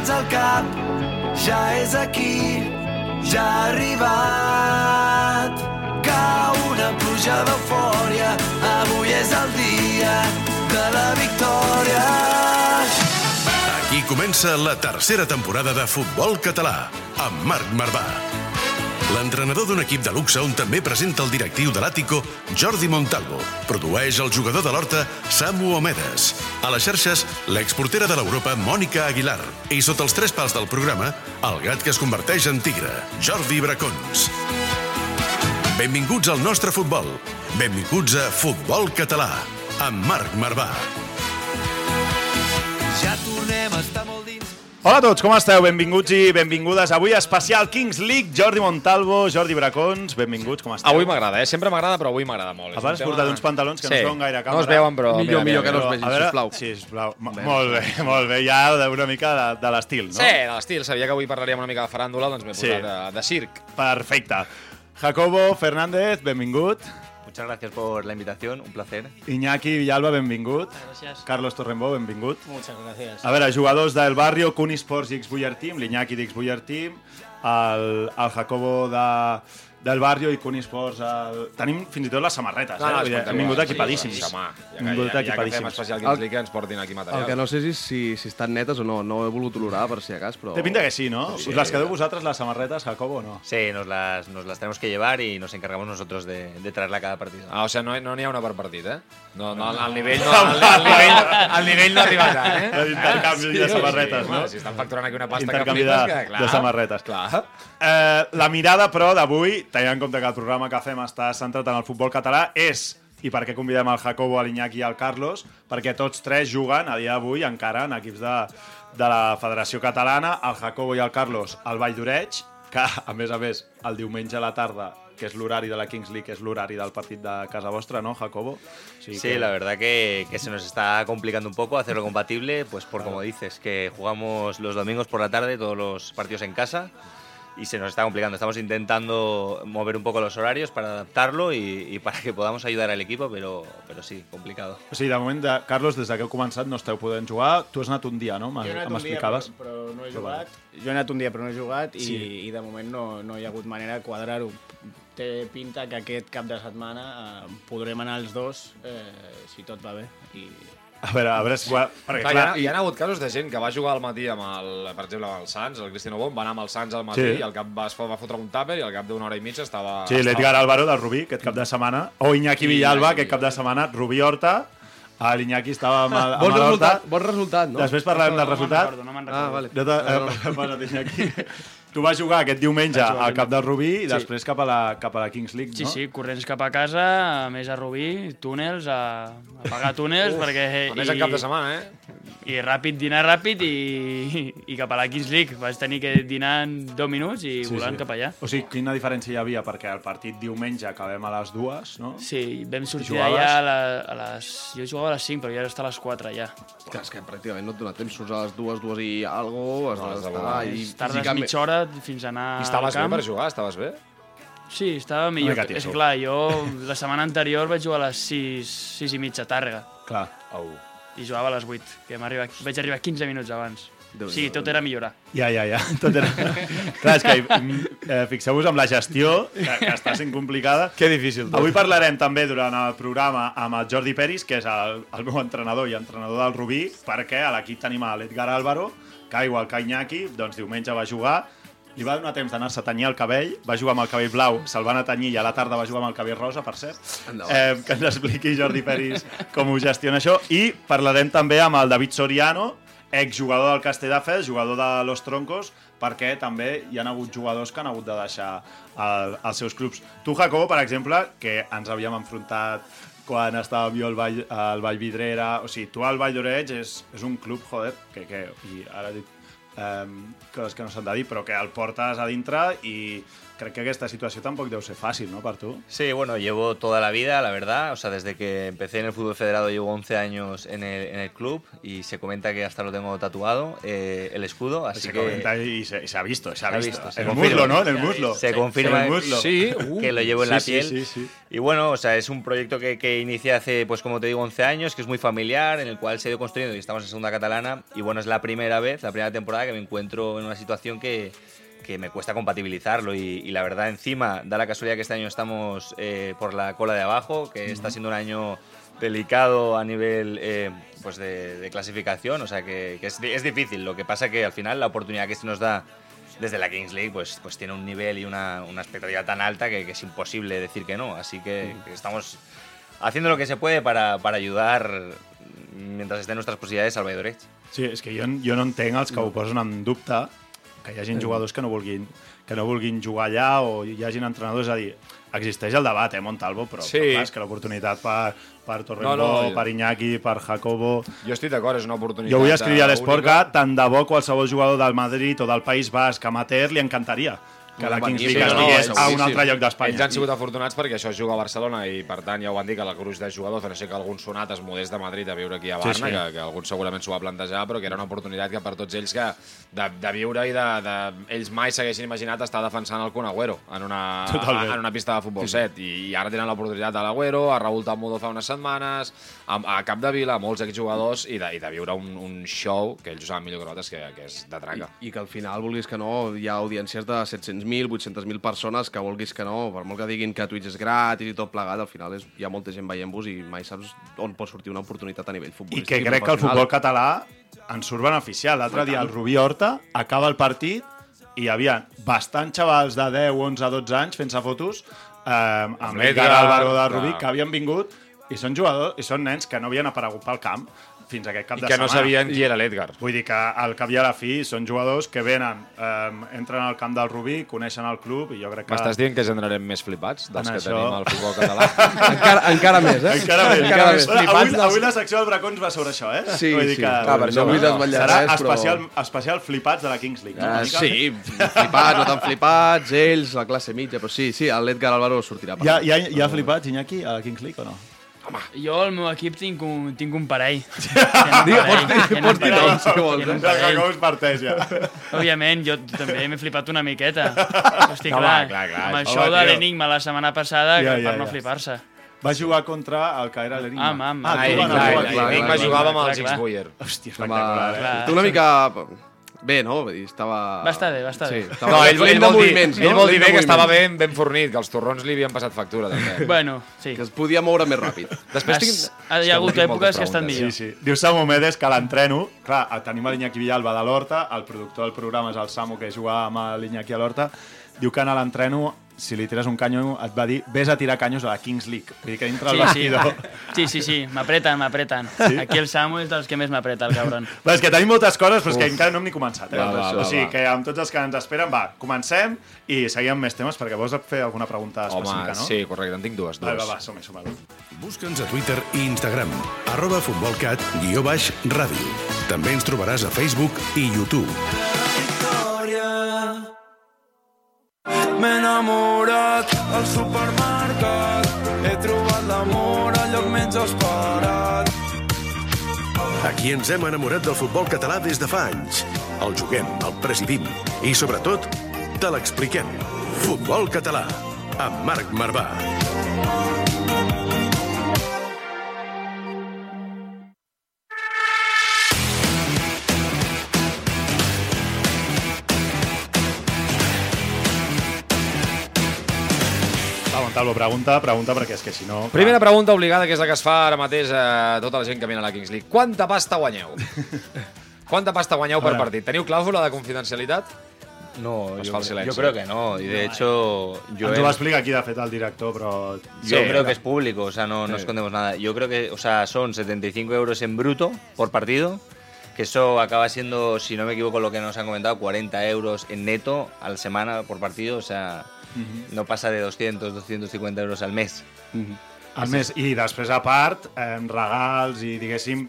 mans al cap, ja és aquí, ja ha arribat. Cau una pluja d'eufòria, avui és el dia de la victòria. Aquí comença la tercera temporada de Futbol Català, amb Marc Marvà. L'entrenador d'un equip de luxe on també presenta el directiu de l'Àtico, Jordi Montalvo. Produeix el jugador de l'Horta, Samu Omedes. A les xarxes, l'exportera de l'Europa, Mònica Aguilar. I sota els tres pals del programa, el gat que es converteix en tigre, Jordi Bracons. Benvinguts al nostre futbol. Benvinguts a Futbol Català, amb Marc Marvà. Hola a tots, com esteu? Benvinguts i benvingudes. Avui especial Kings League, Jordi Montalvo, Jordi Bracons, benvinguts, com esteu? Avui m'agrada, eh? Sempre m'agrada, però avui m'agrada molt. A part has portat uns pantalons que no es veuen gaire a càmera. No es veuen, però... Millor, mira, millor mira, que no es vegin, veure, sisplau. sí, sisplau. M- Molt bé, molt bé. Ja una mica de, de l'estil, no? Sí, de l'estil. Sabia que avui parlaríem una mica de faràndula, doncs m'he Sí. posat de, de circ. Perfecte. Jacobo Fernández, benvingut. Muchas gracias por la invitación, un placer. Iñaki Villalba, benvingut. Gràcies. Carlos Torrembó, benvingut. Muchas gracias. A veure, jugadors del barrio, Cuni Sports i X-Buller Team, l'Iñaki d'X-Buller Team, el, el Jacobo de, del barrio i Cuni Sports... El... Tenim fins i tot les samarretes, eh? Vull dir, hem vingut equipadíssims. Sí, home, ja, que, vingut ja, ja que fem especial Kings League, ens portin aquí material. El que no sé és si, si estan netes o no. No he volut olorar, per si acas, però... Té pinta que sí, no? Us les quedeu vosaltres, les samarretes, Jacobo, o no? Sí, nos las, nos las tenemos que llevar y nos encargamos nosotros de, de traerla cada partido. Ah, o sigui, no, no n'hi ha una per partit, eh? No, no, al nivell no, al, al nivell, al nivell no arriba allà, eh? L'intercanvi de samarretes, home, no? Si estan facturant aquí una pasta que flipes, de, que, clar. de samarretes. Clar. Eh, la mirada, però, d'avui, tenint en compte que el programa que fem està centrat en el futbol català, és, i per què convidem el Jacobo, l'Iñaki i el Carlos, perquè tots tres juguen a dia d'avui encara en equips de, de la Federació Catalana, el Jacobo i el Carlos al Vall d'Oreig, que, a més a més, el diumenge a la tarda, que és l'horari de la Kings League, és l'horari del partit de casa vostra, no, Jacobo? O sigui Sí, la verdad que, que se nos está complicando un poco hacerlo compatible, pues por como dices, que jugamos los domingos por la tarde, todos los partidos en casa, y se nos está complicando. Estamos intentando mover un poco los horarios para adaptarlo y, y para que podamos ayudar al equipo, pero, pero sí, complicado. O sigui, de moment, de, Carlos, des de que heu començat no esteu podent jugar. Tu has anat un dia, no? Jo he anat un dia, M'explicaves. però, però no he Però jugat. Jo he anat un dia, però no he jugat i, Sí. i de moment no, no hi ha hagut manera de quadrar-ho. Té pinta que aquest cap de setmana eh, podrem anar els dos, eh, si tot va bé. I A veure, a veure si... Perquè, Clar, clar, hi, ha, hi ha hagut casos de gent que va jugar al matí amb el, per exemple, amb el Sants, el Cristiano Bon, va anar amb el Sants al matí Sí. i al cap va, es va fotre un tàper i al cap d'una hora i mitja estava... Sí, l'Edgar Álvaro del Rubí, aquest cap de setmana. O Iñaki Villalba, aquest cap de setmana. Rubí Horta. Ah, L'Iñaki estava amb, el- amb Bon l'Horta. resultat, bon resultat, no? Després parlarem del no me'n resultat. recordo, no me'n Ah, recordo. vale. Jo te, eh, posa't, Iñaki. Tu vas jugar aquest diumenge al cap del Rubí i després cap a la, cap a la Kings League, Sí, no? sí, corrents cap a casa, a més a Rubí, túnels, a, a pagar túnels, perquè... A més, en cap de setmana, eh? I ràpid, dinar ràpid i, i cap a la Kings League. Vaig tenir que dinar en 10 minuts i Sí, volant sí. cap allà. O sigui, quina diferència hi havia? Perquè el partit diumenge acabem a les dues, no? Sí, vam sortir Jugaves? d'allà a, la, a les... Jo jugava a les 5, però ja era estar a les 4 ja. Que és que pràcticament no et dona temps. Surts a les dues, dues i algo, has No, d'estar... i Tardes mitja hora fins a anar I estaves al bé per jugar? Estaves bé? Sí, estava millor. mica És que, clar, jo la setmana anterior vaig jugar a les 6, 6 i mitja a Tàrrega Clar. Au. i jugava a les 8, que arribat, vaig arribar 15 minuts abans. Sí, tot era millorar. Ja, ja, ja. Tot era... Clar, és que eh, fixeu-vos amb la gestió, que, que està sent complicada. Que difícil. tot. Avui parlarem també durant el programa amb el Jordi Peris, que és el, el meu entrenador i entrenador del Rubí, perquè a l'equip tenim a l'Edgar Álvaro, que igual que Iñaki, doncs diumenge va jugar, li va donar temps d'anar-se a tenyir el cabell, va jugar amb el cabell blau, se'l van a tenyir i a la tarda va jugar amb el cabell rosa, per cert. Endavant. Eh, que ens expliqui Jordi Peris com ho gestiona això. I parlarem també amb el David Soriano, exjugador del Castelldefels, jugador de Los Troncos, perquè també hi han hagut jugadors que han hagut de deixar el, els seus clubs. Tu, Jacobo, per exemple, que ens havíem enfrontat quan estàvem jo al Vall, al Vall Vidrera, o sigui, tu al Vall d'Oreig és, és un club, joder, que, que i ara dic eh, coses que no s'han de dir, però que el portes a dintre i crec que aquesta situació tampoc deu ser fàcil, no, per tu? Sí, bueno, llevo toda la vida, la verdad. O sea, desde que empecé en el fútbol federado llevo 11 años en el, en el club y se comenta que hasta lo tengo tatuado, eh, el escudo. Así se que comenta y se, se ha visto, se ha Se visto. visto, se en el confirma. muslo, ¿no? En el muslo. se confirma el muslo. Sí, que lo llevo en Sí, la piel. sí, sí. Y bueno, o sea, es un proyecto que, que inicié hace, pues como te digo, 11 años, que es muy familiar, en el cual se ha ido construyendo y estamos en segunda catalana. Y bueno, es la primera vez, la primera temporada que me encuentro en una situación que, que me cuesta compatibilizarlo y, y la verdad encima da la casualidad que este año estamos eh, por la cola de abajo, que está siendo un año delicado a nivel eh, pues de, de clasificación, o sea que, que es, es difícil. Lo que pasa que al final la oportunidad que se nos da desde la Kings League pues, pues tiene un nivel y una, una expectativa tan alta que, que es imposible decir que no. Así que, que estamos haciendo lo que se puede para, para ayudar mientras estén nuestras posibilidades al Valladolid. Sí, és que jo, jo no entenc els que ho posen en dubte, que hi hagin jugadors que no vulguin, que no vulguin jugar allà o hi hagin entrenadors, és a dir, existeix el debat, eh, Montalvo, però, Sí. però clar, és que l'oportunitat per, per Torrembó, No, no, per Iñaki, per Jacobo... Jo estic d'acord, és una oportunitat Jo vull escriure a l'esport que tant de bo qualsevol jugador del Madrid o del País Basc amateur li encantaria que la Kings League Sí, no, estigués no, a un altre lloc Ells d'Espanya. han sigut afortunats perquè això es juga a Barcelona i, per tant, ja ho van dir que la gruix de jugadors, a no sé que algun sonat es mudés de Madrid a viure aquí a Barna, Sí, sí, sí. sí. Que, que algun segurament s'ho va plantejar, però que era una oportunitat que per tots ells que de, de viure i de, de, ells mai s'haguessin imaginat estar defensant el Kun Agüero en una, Totalment. en una pista de futbol set. I, I ara tenen l'oportunitat a l'Agüero, a Raúl Tamudo fa unes setmanes, a, a Capdevila, a molts exjugadors, i de, i de viure un, un show que ells ho saben millor que nosaltres, que, que és de traca. I, I que al final, vulguis que no, hi ha audiències de 700.000, 800.000 persones que vulguis que no, per molt que diguin que Twitch és gratis i tot plegat, al final és, hi ha molta gent veient-vos i mai saps on pot sortir una oportunitat a nivell I futbolístic. que crec que el futbol català en surt beneficiat. L'altre dia el Rubí Horta acaba el partit i hi havia bastants xavals de 10, 11, 12 anys fent-se fotos eh, amb l'Edgar Álvaro de. Rubí, que havien vingut i són jugadors i són nens que no havien aparegut pel camp fins aquest cap I de que no setmana. sabien qui era l'Edgar. Vull dir que al cap i a la fi són jugadors que venen, eh, entren al camp del Rubí, coneixen el club i jo crec que... M'estàs dient que generarem més flipats dels En que això- tenim al futbol català? encara, encara més, eh? Encara més. Encara més. Bueno, Flipats avui, dels- avui la secció del Bracons va sobre això, eh? Sí, Vull dir sí. que Clar, per això no vull desvetllar Serà res, però- especial, especial flipats de la Kings League. Uh, mica? sí, flipats, no tan flipats, ells, la classe mitja, però sí, sí, l'Edgar Álvaro sortirà. per Hi ha, hi, ha, hi ha flipats, Iñaki, a la Kings League o no? Jo, al meu equip, tinc un, tinc un parell. Parell, tenen un pots dir noms, si vols, parell. com es parteix, ja. Òbviament, jo també m'he flipat una miqueta. Hosti, Home, clar, clar, clar. amb el Home, show de l'Enigma la setmana passada, Ja, ja, per no ja. flipar-se. Va jugar contra el que era l'Enigma. Am, Ah, am. tu clar, clar, jugar. clar, clar, amb clar, els clar. X-Buyer. Hòstia, Home, espectacular, eh? Clar. té una mica... Bé, no? Vull dir, estava... Va estar bé, va estar sí, bé. Estava No, ell, ell, de vol dir, no? ell vol dir bé que estava ben, ben fornit, que els torrons li havien passat factura, també. Bueno, sí. Que es podia moure més ràpid. Després Has, tinc... hi ha hagut èpoques que estan millor. Sí, sí. Diu Samu Medes que l'entreno. Clar, tenim a l'Iñaki Villalba de l'Horta, el productor del programa és el Samu, que jugava amb l'Iñaki a l'Horta. Diu que en l'entreno, si li tires un canyo, et va dir vés a tirar canyos a la Kings League. Vull dir que dintre Sí, sí, vestidor... sí, sí, sí, m'apreten, m'apreten. Aquí el Samu és dels que més m'apreta, el cabron. Va, és que tenim moltes coses, però és que encara no hem ni començat. Eh? Va, va, va, o sigui va. que amb tots els que ens esperen, va, comencem i seguim més temes, perquè vols fer alguna pregunta específica, Home, no? sí, correcte, en tinc dues. Va, dues. va, va, som-hi, som-hi. Busca'ns a Twitter i Instagram, arroba futbolcat, guió baix, ràdio. També ens trobaràs a Facebook i YouTube. M'he enamorat al supermercat He trobat l'amor al lloc menys esperat Aquí ens hem enamorat del futbol català des de fa anys. El juguem, el presidim i, sobretot, te l'expliquem. Futbol català, amb Marc Marvà. Pregunta, pregunta, perquè és que si no... clar, Primera pregunta obligada, que és la que es fa ara mateix a tota la gent que viene a la Kings League. Quanta pasta guanyeu? Quanta pasta guanyeu per partit? Teniu clàusula de confidencialitat? No, Es yo, yo creo que no. Y de hecho, yo, Ens ho va explicar aquí, de fet, el director, però... yo creo que es público, o sea, no, no escondemos nada. Yo creo que, o sea, son 75 euros en bruto por partido, que eso acaba siendo, si no me equivoco, lo que nos han comentado, 40 euros en neto a la semana por partido, o sea, no pasa de 200, 250 euros al mes. Al mes, i després, a part, eh, regals i, diguéssim,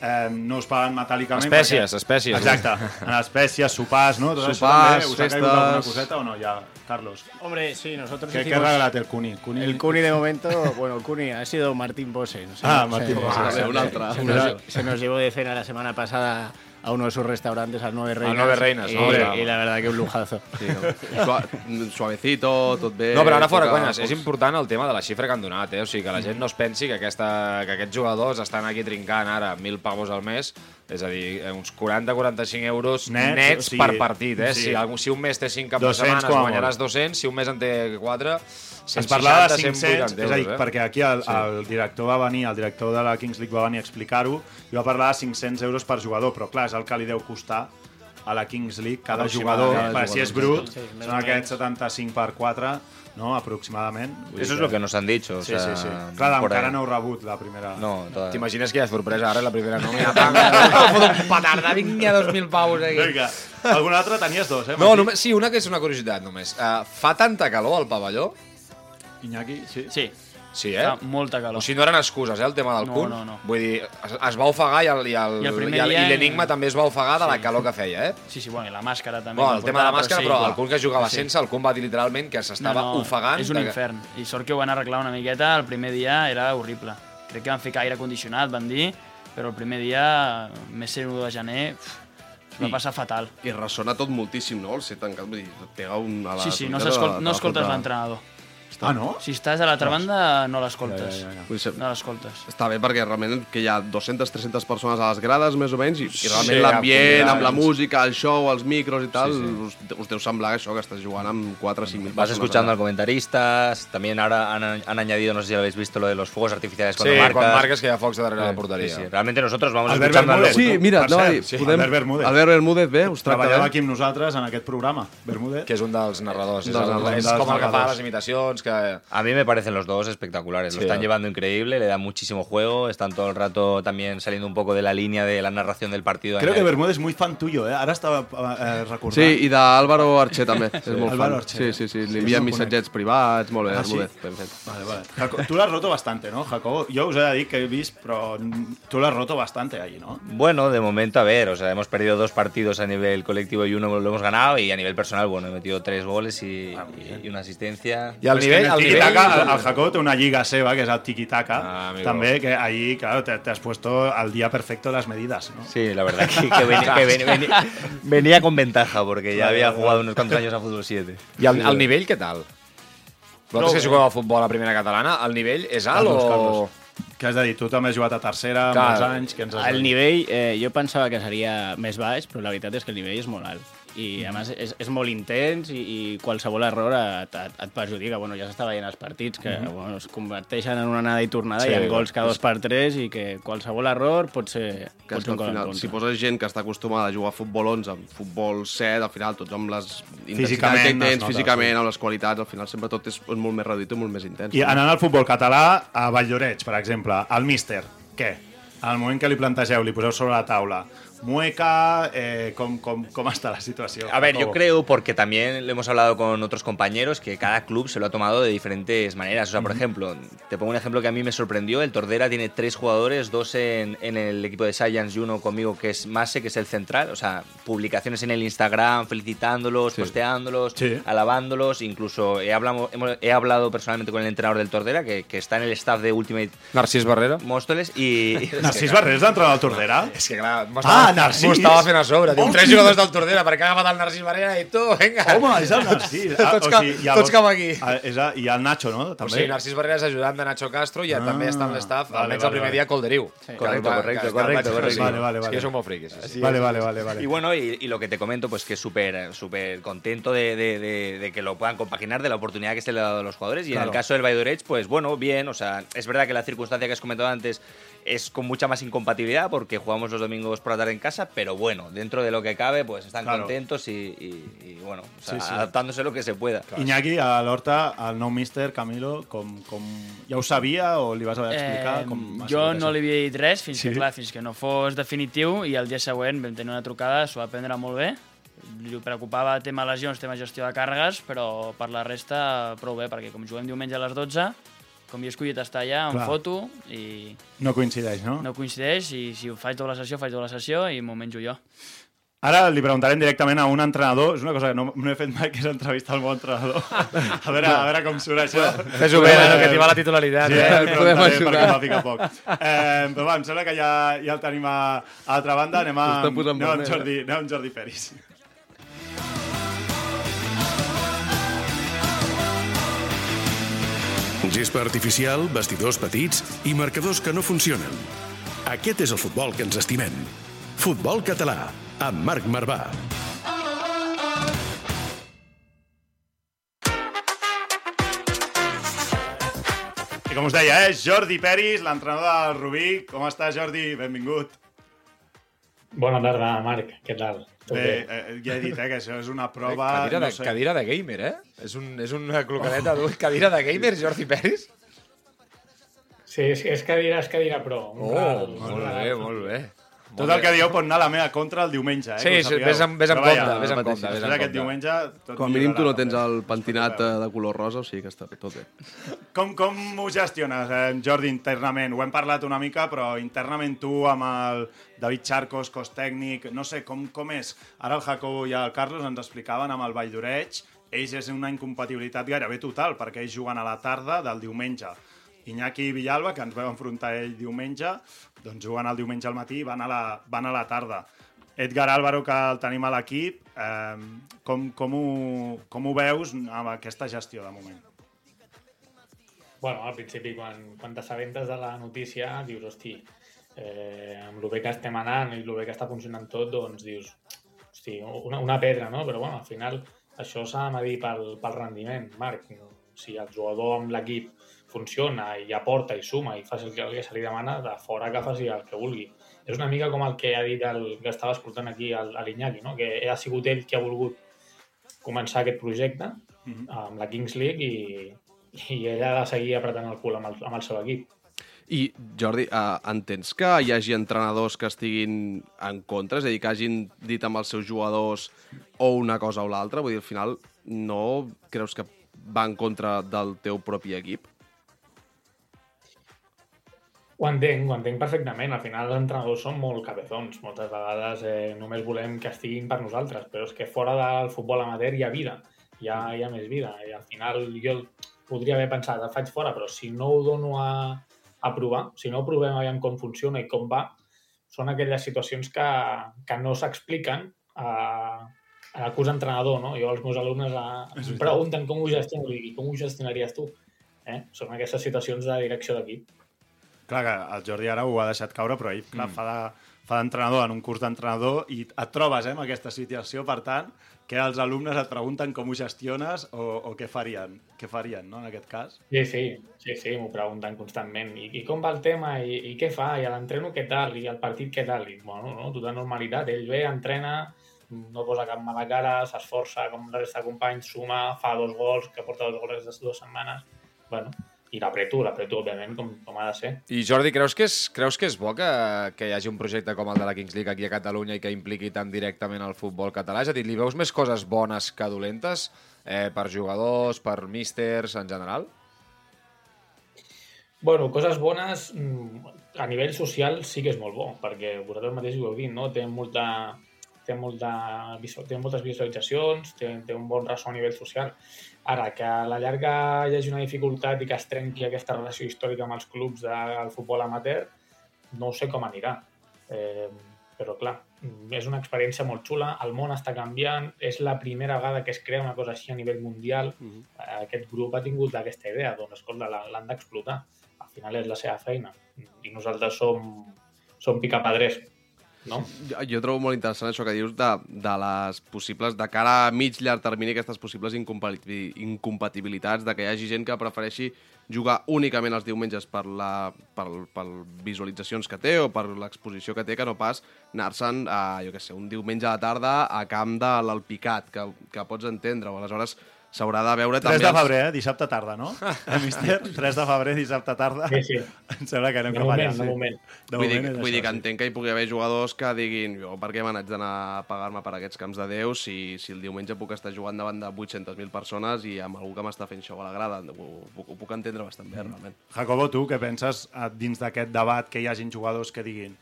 eh, no us paguen metàl·licament. Espècies, perquè- espècies. Exacte, en espècies, sopars, no? Tot Sopars, això també, us ha caigut festes. alguna coseta o no, ja, Carlos? Hombre, sí, nosotros ¿Qué, ¿Qué ha hicimos... regalat el Cuni? Cuni? El Cuni de momento, bueno, el Cuni ha sido Martín Pose. no sé, Ah, Martín sé, un altra. Se nos, se nos llevó de cena la semana pasada a uno de sus restaurantes, al Nueve Reinas. Nueve Reinas, y, no, y la verdad que un lujazo. Sí, no? Sua suavecito, tot bé... No, però ara fora conyes, és important el tema de la xifra que han donat, eh? O sigui, que la gent no es pensi que, aquesta, que aquests jugadors estan aquí trincant ara 1.000 pavos al mes És a dir, eh, uns 40-45 euros Nets, nets, o sigui, per partit. Eh? sí. Si, si un mes té 5 caps 200 de setmana, a guanyaràs molt. 200. Si un mes en té 4, 160, Es parlava de 500, 180 és a dir. Eh? perquè aquí el, el director va venir, el director de la Kings League va venir a explicar-ho i va parlar de 500 euros per jugador, però clar, és el que li deu costar a la Kings League cada jugador, Cada per si és jugador, brut, sí, són aquests 75 per 4, no?, aproximadament. Vull Eso es lo que nos han dicho. O Sí, sea, sí, sí. Clar, encara ahí. no heu rebut la primera... No, todavía. T'imagines que hi ha sorpresa ara, la primera nòmina? Fot un petarda, vinga, 2.000 paus aquí. Vinga, algun altre tenies dos, eh? No, només, sí, una que és una curiositat només. Uh, fa tanta calor al pavelló? Iñaki, sí. Sí, Sí, eh? fa molta calor. O sigui, no eren excuses, eh, el tema del No, cul? no, no. Vull dir, es, es va ofegar i el- i el- I el primer i el- dia- i l'enigma també es va ofegar de la calor que feia, eh? Sí, sí, bueno, i la màscara també. Bueno, el tema de la màscara, sí, però el Kun que jugava Sí. sense, el Kun va dir literalment que s'estava No, no, ofegant. És un de que- infern. I sort que ho van arreglar una miqueta. El primer dia era horrible. Crec que van ficar aire condicionat, van dir, però el primer dia, més ser 1 de gener, es va I- passar fatal. I ressona tot moltíssim, no? El ser tancat, vull dir, et pega un... A la Sí, sí, no, trompeta, s'escol- te no la escoltes l'entrenador. Ah, no? Si estàs a l'altra banda, no l'escoltes. Ja, ja, ja. No l'escoltes. Està bé perquè realment que hi ha 200-300 persones a les grades, més o menys, i, i realment Sí, l'ambient, amb la música, el show, els micros i tal, us, us deu semblar això, que estàs jugant amb 4 o 5 mil Vas escuchando allà. al comentarista, también ahora han, han añadido, no sé si habéis visto, lo de los fuegos artificiales cuando Sí, marcas. quan marques que hi ha focs darrere la Sí, porteria. sí. Realmente nosotros vamos Albert escuchando al Bermúdez. locutor. Sí, mira, no, cert, sí, podem... Albert Bermúdez. Albert Bermúdez, bé, us tracta Treballava aquí amb nosaltres en aquest programa, Bermúdez. Que és un dels narradors. És, Dels és Dels com el que fa les imitacions, que... A mí me parecen los dos espectaculares. Sí, Lo están eh. llevando increíble, le dan muchísimo juego. Están todo el rato también saliendo un poco de la línea de la narración del partido. Creo que Bermúdez és muy fan tuyo, eh? Ara estava eh, recordant. Sí, i d'Àlvaro Archer també, és molt Álvaro fan. Archer. Sí, sí, sí, Sí, li envien conec. missatgets privats, molt bé, Ah, sí? Bermúdez, ben fet. Vale, vale. Jaco- tú lo has roto bastante, ¿no, Jacobo? Yo os he de que he visto, pero tú lo has roto bastante ahí, ¿no? Bueno, de momento, a ver, o sea, hemos perdido dos partidos a nivel colectivo y uno lo hemos ganado. Y a nivel personal, bueno, he metido tres goles y, y- y una asistencia. I al Pues nivell... Al el nivell... el, el Jacobo té una lliga seva, que és el tiki-taka, Ah, també, que ahí, claro, te, te has puesto al día perfecto las medidas, ¿no? Sí, la verdad que, que venía, que ven- venía- venía con ventaja porque ya había jugado unos cuantos años a fútbol 7. I el, el nivell, què tal? Vosaltres que jugueu a futbol a la primera catalana, el nivell és alt Carlos, o...? Carlos. Què has de dir? Tu també has jugat a tercera, Clar, molts anys, que ens has El nivell, eh, jo pensava que seria més baix, però la veritat és que el nivell és molt alt. I, a més, és, és molt intens i, i qualsevol error et, et, et perjudica. Bueno, ja s'està veient els partits, que bueno, es converteixen en una anada i tornada, Sí, hi ha gols cada dos per tres i que qualsevol error pot ser, Que pot ser que un gol en final, contra. si poses gent que està acostumada a jugar a futbol 11, a futbol 7, al final tots amb les intensitats Físicament que tens, físicament, sí. amb les qualitats, al final sempre tot és molt més reduït i molt més intens. I anant al futbol català, a Valldoreix, per exemple, al míster, què? Al moment que li plantegeu, li poseu sobre la taula, mueca, eh, com, com, com està la situació? A ver, yo creo, porque también lo hemos hablado con otros compañeros, que cada club se lo ha tomado de diferentes maneras. O sea, por ejemplo, te pongo un ejemplo que a mí me sorprendió. El Tordera tiene tres jugadores, dos en, en el equipo de Science y uno conmigo, que es Mase, que es el central. O sea, publicaciones en el Instagram felicitándolos, posteándolos, Sí. alabándolos. Incluso he hablado, hemos- he hablado personalmente con el entrenador del Tordera, que, que está en el staff de Ultimate Narcís Barrera? Móstoles. Y, Narcís Barrés, l'entrenador del Tordera? És que clar, Ah, estava, Narcís! m'ho estava fent a sobre. Diu, tres jugadors del Tordera, perquè ha agafat el Narcís Barrera i tu, vinga. Home, és el Narcís. Ah, Tots cap- hi ha tots vos- cap aquí. Ah, és el, I el Nacho, no? O També. sigui, Narcís Barrera és ajudant de Nacho Castro i ah, també està en l'estaf, vale, almenys vale, el primer vale. dia Colderiu. Sí. Correcto, correcto, correcto, correcto. Vale, vale, vale. que friqui. Sí, sí. Vale, vale, vale, vale. Y bueno, y, y lo que te comento, pues que es súper súper contento de, de- de- de que lo puedan compaginar, de la oportunidad que se le ha dado a los jugadores. Y en el caso del Valladolid, pues bueno, bien. O sea, es verdad que la circunstancia que has comentado antes es con mucha más incompatibilidad porque jugamos los domingos por la tarde en casa, pero bueno, dentro de lo que cabe, pues están Claro. contentos y, y- y, bueno, o sea, Sí, sí. adaptándose lo que se pueda. Iñaki, a l'Horta, el nou míster, Camilo, com, com... ja ho sabia o li vas haver d'explicar? Eh, com jo no li havia dit res fins, Sí? que, clar, fins que no fos definitiu i el dia següent vam tenir una trucada, s'ho va prendre molt bé. Li preocupava tema lesions, tema gestió de càrregues, però per la resta prou bé, perquè com juguem diumenge a les 12, com jo he escollit estar allà, em Clar. foto i No coincideix, no? no coincideix i si faig doble sessió, faig doble sessió i m'ho menjo jo. Ara li preguntarem directament a un entrenador, és una cosa que no, no he fet mai, que és entrevistar el meu entrenador. A veure, a veure com surt això. Fes-ho bé, Nano, que t'hi va la titularitat. Sí, eh? li podem ajudar. perquè fa fica poc. Eh, però va, em sembla que ja, ja el tenim a, a l'altra banda. Anem, a, anem, vermell, Jordi, anem amb Jordi Peris. Gespa artificial, vestidors petits i marcadors que no funcionen. Aquest és el futbol que ens estimem. Futbol català, amb Marc Marvà. I com us deia, eh? Jordi Peris, l'entrenador del Rubí. Com està, Jordi? Benvingut. Bona tarda, Marc. Què tal? Bé, bé? eh, ja he dit, eh, que això és una prova... cadira, de, no sé. cadira de gamer, eh? És, un, és una clocaneta oh. cadira de gamer, Jordi Peris? Sí, és, és cadira, és cadira pro. Oh, molt ral. bé, molt bé. Tot el que dieu pot anar a la meva contra el diumenge, eh? Sí, sí, vés amb- vés amb Però vaja, compte, vés amb compte, vés amb compte. diumenge... Tot Com a mínim tu no tens el pentinat eh, de color rosa, o sigui que està tot bé. Com, com ho gestiones, eh, Jordi, internament? Ho hem parlat una mica, però internament tu amb el David Charcos, cos tècnic, no sé, com, com és? Ara el Jacobo i el Carlos ens explicaven amb el Vall d'Oreig, ells és una incompatibilitat gairebé total, perquè ells juguen a la tarda del diumenge. Iñaki i Villalba, que ens veu enfrontar ell diumenge, doncs juguen el diumenge al matí i van a la, van a la tarda. Edgar Álvaro, que el tenim a l'equip, eh, com, com, ho, com ho veus amb aquesta gestió de moment? Bueno, al principi, quan, quan t'assabentes de la notícia, dius, hosti, eh, amb el bé que estem anant i el bé que està funcionant tot, doncs dius, hosti, una, una pedra, no? Però bueno, al final això s'ha de medir pel, pel rendiment, Marc. Si el jugador amb l'equip funciona i aporta i suma i fa el que, el que se li demana, de fora que faci el que vulgui. És una mica com el que ha dit el que estava escoltant aquí a l'Iñaki, no? que ha sigut ell qui ha volgut començar aquest projecte Mhm. amb la Kings League i, i ell ha de seguir apretant el cul amb el, amb el seu equip. I, Jordi, eh, entens que hi hagi entrenadors que estiguin en contra? És a dir, que hagin dit amb els seus jugadors o una cosa o l'altra? Vull dir, al final, no creus que va en contra del teu propi equip? Ho entenc, ho entenc perfectament. Al final els entrenadors són molt cabezons. Moltes vegades eh, només volem que estiguin per nosaltres, però és que fora del futbol amateur hi ha vida, hi ha, hi ha més vida. I al final jo podria haver pensat, el faig fora, però si no ho dono a, a provar, si no provem aviam com funciona i com va, són aquelles situacions que, que no s'expliquen a, a l'acús entrenador, no? Jo als meus alumnes a, em pregunten com ho gestiono i com ho gestionaries tu. Eh? Són aquestes situacions de direcció d'equip. Clar que el Jordi ara ho ha deixat caure, però ell clar, mm. fa de- fa d'entrenador en un curs d'entrenador i et trobes eh, amb aquesta situació, per tant, que els alumnes et pregunten com ho gestiones o, o què farien, què farien no, en aquest cas. Sí, sí, sí, sí m'ho pregunten constantment. I, I com va el tema? I, I què fa? I a l'entreno què tal? I al partit què tal? I, bueno, no, tota normalitat. Ell ve, entrena, no posa cap mala cara, s'esforça com la resta de companys, suma, fa dos gols, que porta dos gols aquestes dues setmanes. Bueno, i l'apreto, l'apreto, òbviament, com, com ha de ser. I Jordi, creus que és, creus que és bo que, que hi hagi un projecte com el de la Kings League aquí a Catalunya i que impliqui tan directament el futbol català? És a dir, li veus més coses bones que dolentes eh, per jugadors, per místers, en general? Bueno, coses bones mm, a nivell social sí que és molt bo, perquè vosaltres mateix ho heu dit, no? Té, molta, té, molta, té moltes visualitzacions, té, té un bon ressò a nivell social. Ara, que a la llarga hi hagi una dificultat i que es trenqui aquesta relació històrica amb els clubs del futbol amateur, no sé com anirà. Eh, però, clar, és una experiència molt xula, el món està canviant, és la primera vegada que es crea una cosa així a nivell mundial. Uh -huh. Aquest grup ha tingut aquesta idea, doncs, escolta, la- l'han d'explotar. Al final és la seva feina. I nosaltres som, som picapadrers, no? Jo, jo trobo molt interessant això que dius de, de les possibles, de cara a mig llarg termini, aquestes possibles incompati- incompatibilitats, de que hi hagi gent que prefereixi jugar únicament els diumenges per, la, per, per visualitzacions que té o per l'exposició que té, que no pas anar-se'n, jo què sé, un diumenge a la tarda a camp de l'Alpicat, que, que pots entendre, o aleshores s'haurà de veure 3 també... de els- febrer, eh? dissabte tarda, no? Eh, mister? 3 de febrer, dissabte tarda. Sí, sí. Em sembla que anem De cap allà. moment, de moment. De vull dir, moment és vull dir que sí. entenc que hi pugui haver jugadors que diguin jo per què me n'haig d'anar a pagar-me per aquests camps de Déu si, si el diumenge puc estar jugant davant de 800.000 persones i amb algú que m'està fent show a la grada. Ho, ho, ho puc entendre bastant bé, realment. Jacobo, tu què penses eh, dins d'aquest debat que hi hagin jugadors que diguin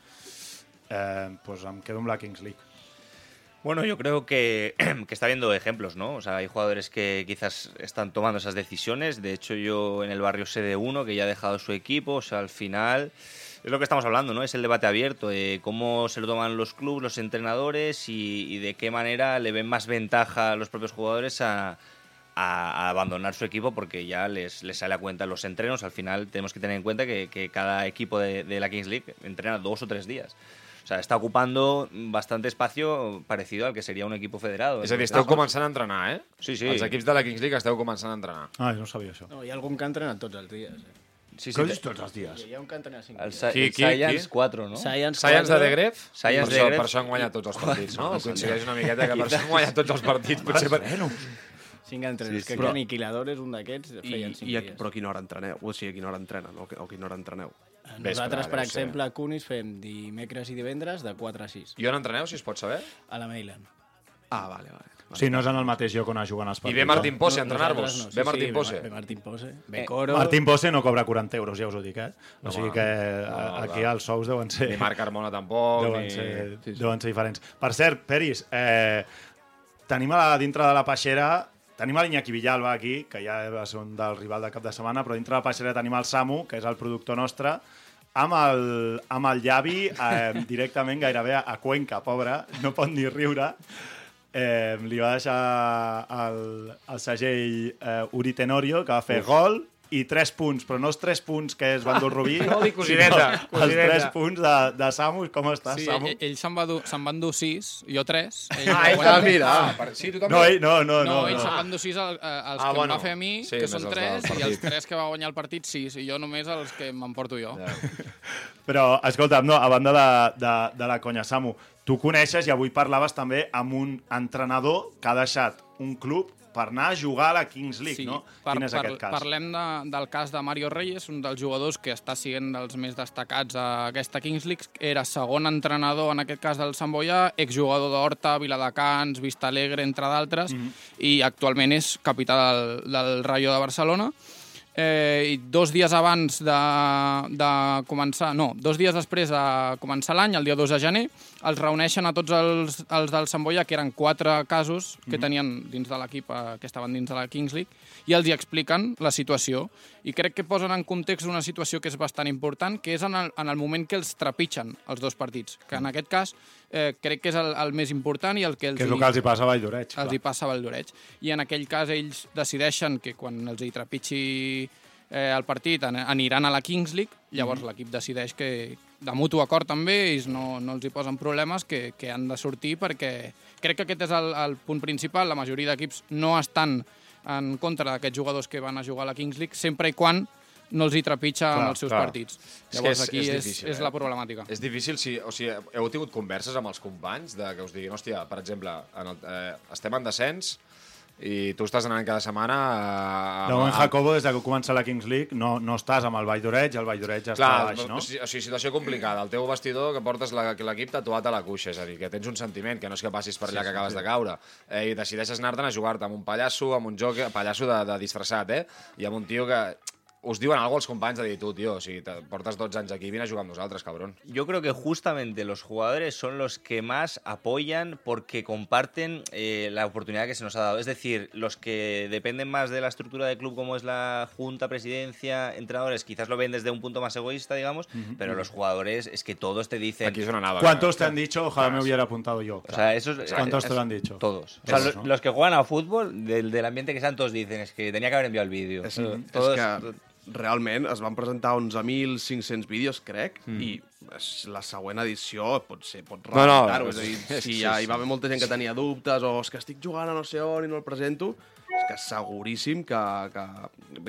eh, pues em quedo amb la Kings League? Bueno, yo creo que, está viendo ejemplos, ¿no? O sea, hay jugadores que quizás están tomando esas decisiones. De hecho, yo en el barrio sé de uno que ya ha dejado su equipo. O sea, al final es lo que estamos hablando, ¿no? Es el debate abierto. de cómo se lo toman los clubes, los entrenadores y, de qué manera le ven más ventaja a los propios jugadores a, abandonar su equipo porque ya les, sale a cuenta los entrenos. Al final tenemos que tener en cuenta que, que cada equipo de, de la Kings League entrena dos o tres días. O sea, está ocupando bastante espacio parecido al que sería un equipo federado. És a dir, Entonces, esteu començant a entrenar, eh? Sí, sí. Els equips de la Kings League esteu començant a entrenar. Ah, no sabia això. No, hi ha algun que ha entrenat tots els dies. Eh? Sí, sí, dius tots els dies? Hi ha un que cinc el, dies. Sa- Qui, el qui, Science qui? 4, no? Science, Science de quatre. De Gref? Science per, de això, Gref. per això han guanyat tots els partits, no? No, Coincideix una miqueta que per això han guanyat tots els partits. Potser per... Cinc entrenadors. Sí, Sí, sí. que Però- Aniquilador és un d'aquests, I, feien cinc i a, dies. però a quina hora entreneu? O sigui, a quina hora entrenen o, o a quina hora entreneu? Nosaltres, per exemple, a Cunis fem dimecres i divendres de 4 a 6, I on entreneu, si es pot saber? a la Mailand. Ah, vale, vale. O sigui, no és en el mateix lloc on es juguen els I partits. ve Martín Posse a No, entrenar-vos. nosaltres no. Ve Martín sí, Posse. Ve Martín Posse. Ve Eh, Coro. Martín Posse no cobra 40 euros, ja us ho dic, eh? O sigui que No, eh, no, aquí els sous deuen ser... Ni Marc Carmona tampoc, deuen, ni... ser, deuen ser diferents. Per cert, Peris, eh, tenim a la, dintre de la peixera tenim l'Iñaki Villalba aquí, que ja va ser un del rival de cap de setmana, però dintre de la peixera tenim el Samu, que és el productor nostre, amb el, amb el llavi eh, directament gairebé a, Cuenca, pobre, no pot ni riure. Eh, li va deixar el, el segell eh, Uri Tenorio, que va fer gol i 3 punts, però no els 3 punts que es van dur Rubí, Gol i cosideta, sinó els cosideta. 3 punts de, de Samu. Com estàs, Sí, Samu? ell, ell se'n va dur, se'n van dur sis, jo tres. Ell Ah, ell també, mira. Ah, per... Sí, tu també? No, ell, no, no, No, no. ell no. se'n van dur sis el, eh, els Ah, que bueno. em va fer a mi, Sí, que són els del tres, i partit. els tres que va guanyar el partit, sis, i jo només els que m'emporto jo. Ja. Però, escolta'm, no, a banda de, de, de la conya, Samu, tu coneixes i avui parlaves també amb un entrenador que ha deixat un club per anar a jugar a la Kings League, no? Quin és aquest cas? Parlem de, del cas de Mario Reyes, un dels jugadors que està sent dels més destacats a aquesta Kings League. Era segon entrenador, en aquest cas, del Sant Boià, exjugador d'Horta, Viladecans, Vista Alegre, entre d'altres, Mhm. i actualment és capità del, del Rayo de Barcelona. Eh, dos dies abans de, de començar, no, dos dies després de començar l'any, el dia 2 de gener, els reuneixen a tots els, els del Sant Boià, que eren quatre casos que tenien dins de l'equip, eh, que estaven dins de la Kings League, i els hi expliquen la situació. I crec que posen en context una situació que és bastant important, que és en el, en el moment que els trepitgen els dos partits, que en aquest cas eh, crec que és el, el més important i el que els Que és el que els hi passa a Valldoreig. els hi passa a Valdoreig. I en aquell cas ells decideixen que quan els hi trepitgi eh, el partit an- aniran a la Kings League, llavors l'equip decideix que de mutu acord també, ells no, no els hi posen problemes, que, que han de sortir perquè crec que aquest és el, el punt principal. La majoria d'equips no estan en contra d'aquests jugadors que van a jugar a la Kings League, sempre i quan no els hi trepitja Clar, en els seus clar. partits. És que Llavors és- aquí és és, difícil, és eh? la problemàtica. És difícil, si, o sigui, heu tingut converses amb els companys de que us diguin, hòstia, per exemple, en el, eh, estem en descens i tu estàs anant cada setmana a... De moment, Jacobo, des de que comença la Kings League, no, no estàs amb el Valldoreig, el Valldoreig ja està Clar, baix, no? o sigui, situació complicada. El teu vestidor que portes la- que l'equip tatuat a la cuixa, és a dir, que tens un sentiment, que no és que passis per allà que acabes de caure. Eh, I decideixes anar-te'n a jugar-te amb un pallasso, amb un joc, pallasso de, de disfressat, eh? I amb un tio que us diuen alguna els companys de dir, tu, tio, o sigui, te- portes 12 anys aquí, vine a jugar amb nosaltres, cabrón. Yo creo que justamente los jugadores son los que más apoyan porque comparten eh, la oportunidad que se nos ha dado. Es decir, los que dependen más de la estructura del club, como es la junta, presidencia, entrenadores, quizás lo ven desde un punto más egoísta, digamos, pero los jugadores es que todos te dicen... Aquí és on anava. ¿Cuántos te han dicho? Ojalá me hubiera apuntado yo. O sea, esos, ¿Cuántos te es- lo han dicho? Todos. O sea, Todos, lo- ¿no? los que juegan a fútbol, del, del ambiente que sean, todos dicen, es que tenía que haber enviado el vídeo. És todos- que realment es van presentar 11.500 vídeos, crec, mm. i la següent edició pot ser pot No, no, és a dir, si sí, ja hi va haver molta gent que tenia dubtes o és que estic jugant a no sé on i no el presento, és que seguríssim que, que,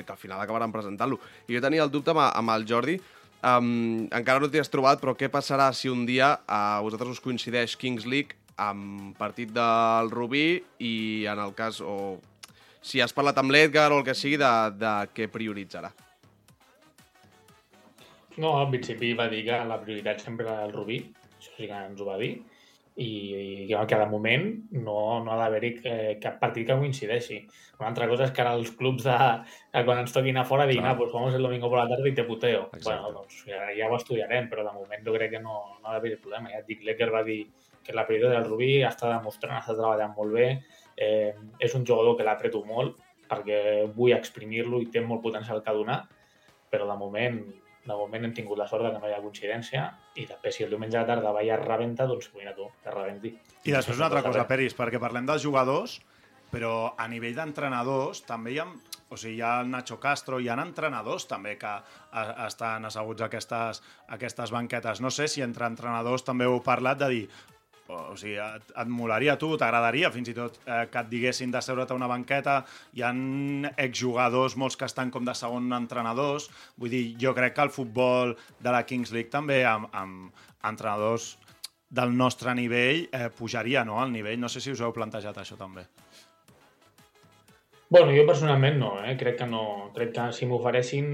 que al final acabaran presentant-lo. I jo tenia el dubte amb, amb el Jordi, um, encara no t'hi has trobat, però què passarà si un dia a vosaltres us coincideix Kings League amb partit del Rubí i en el cas, o si has parlat amb l'Edgar o el que sigui, de, de què prioritzarà. No, al principi va dir que la prioritat sempre era el Rubí, això sí que ens ho va dir, i, i que de moment no, no ha d'haver-hi eh, cap partit que coincideixi. Una altra cosa és que ara els clubs de, de quan ens toquin a fora diguin, ah, pues vamos el domingo por la tarde i te puteo. Exacte. Bueno, doncs ja, ja ho estudiarem, però de moment jo crec que no, no ha d'haver-hi problema. Ja et dic, l'Ecker va dir que la prioritat del Rubí està demostrant, està treballant molt bé, eh, és un jugador que l'apreto molt perquè vull exprimir-lo i té molt potencial que donar, però de moment de moment hem tingut la sort de que no hi ha coincidència i després si el diumenge a la tarda va i es rebenta, doncs mira tu, que rebenti. I després una altra cosa, Peris, perquè parlem dels jugadors, però a nivell d'entrenadors també hi ha, o sigui, hi ha el Nacho Castro, hi ha entrenadors també que a, estan asseguts a aquestes, a aquestes banquetes. No sé si entre entrenadors també heu parlat de dir o sigui, et, et molaria a tu, t'agradaria fins i tot eh, que et diguessin de seure't a una banqueta, hi han exjugadors, molts que estan com de segon entrenadors, vull dir, jo crec que el futbol de la Kings League també amb, amb entrenadors del nostre nivell eh, pujaria no, al nivell. No sé si us heu plantejat això també. Bueno, jo personalment no, eh? crec que no. Crec que si m'oferessin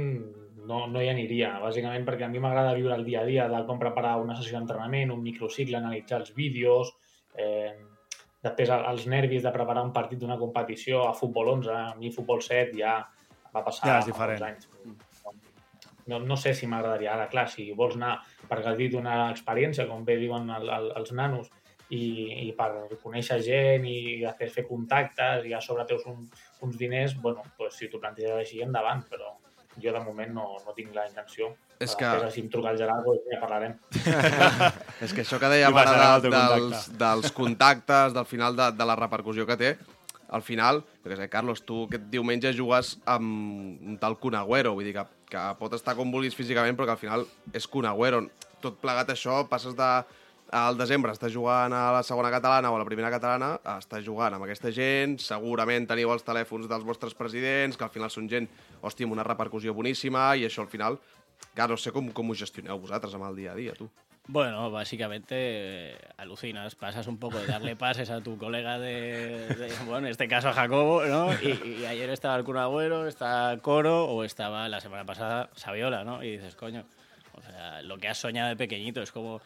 no, no hi aniria, bàsicament perquè a mi m'agrada viure el dia a dia de com preparar una sessió d'entrenament, un microcicle, analitzar els vídeos, eh, després els nervis de preparar un partit d'una competició a futbol 11, a mi futbol 7 ja va passar ja és diferent. anys. No, no sé si m'agradaria. Ara, clar, si vols anar per gaudir d'una experiència, com bé diuen el, el, els nanos, i, i per conèixer gent i després fer contactes i a sobre teus un, uns diners, bueno, pues, si t'ho planteges així, endavant, però jo de moment no, no tinc la intenció. És que- Després, si em truca el Gerardo, ja parlarem. És que això que deia ara de, dels, contacte. dels contactes, del final de, de la repercussió que té, al final, jo què sé, Carlos, tu aquest diumenge jugues amb un tal Kun Agüero, vull dir que, que pot estar com vulguis físicament, però que al final és Kun Agüero. Tot plegat això, passes de al desembre estàs jugant a la segona catalana o a la primera catalana, estàs jugant amb aquesta gent, segurament teniu els telèfons dels vostres presidents, que al final són gent, hòstia, amb una repercussió boníssima, i això al final, clar, no sé com, com ho gestioneu vosaltres amb el dia a dia, tu. Bueno, básicamente eh, alucinas, pasas un poco de darle pases a tu colega de, de- bueno, en este caso a Jacobo, ¿no? Y, y ayer estaba el Kun Agüero, está Coro o estaba la semana pasada Saviola, ¿no? Y dices, coño, lo que has soñado de pequeñito es como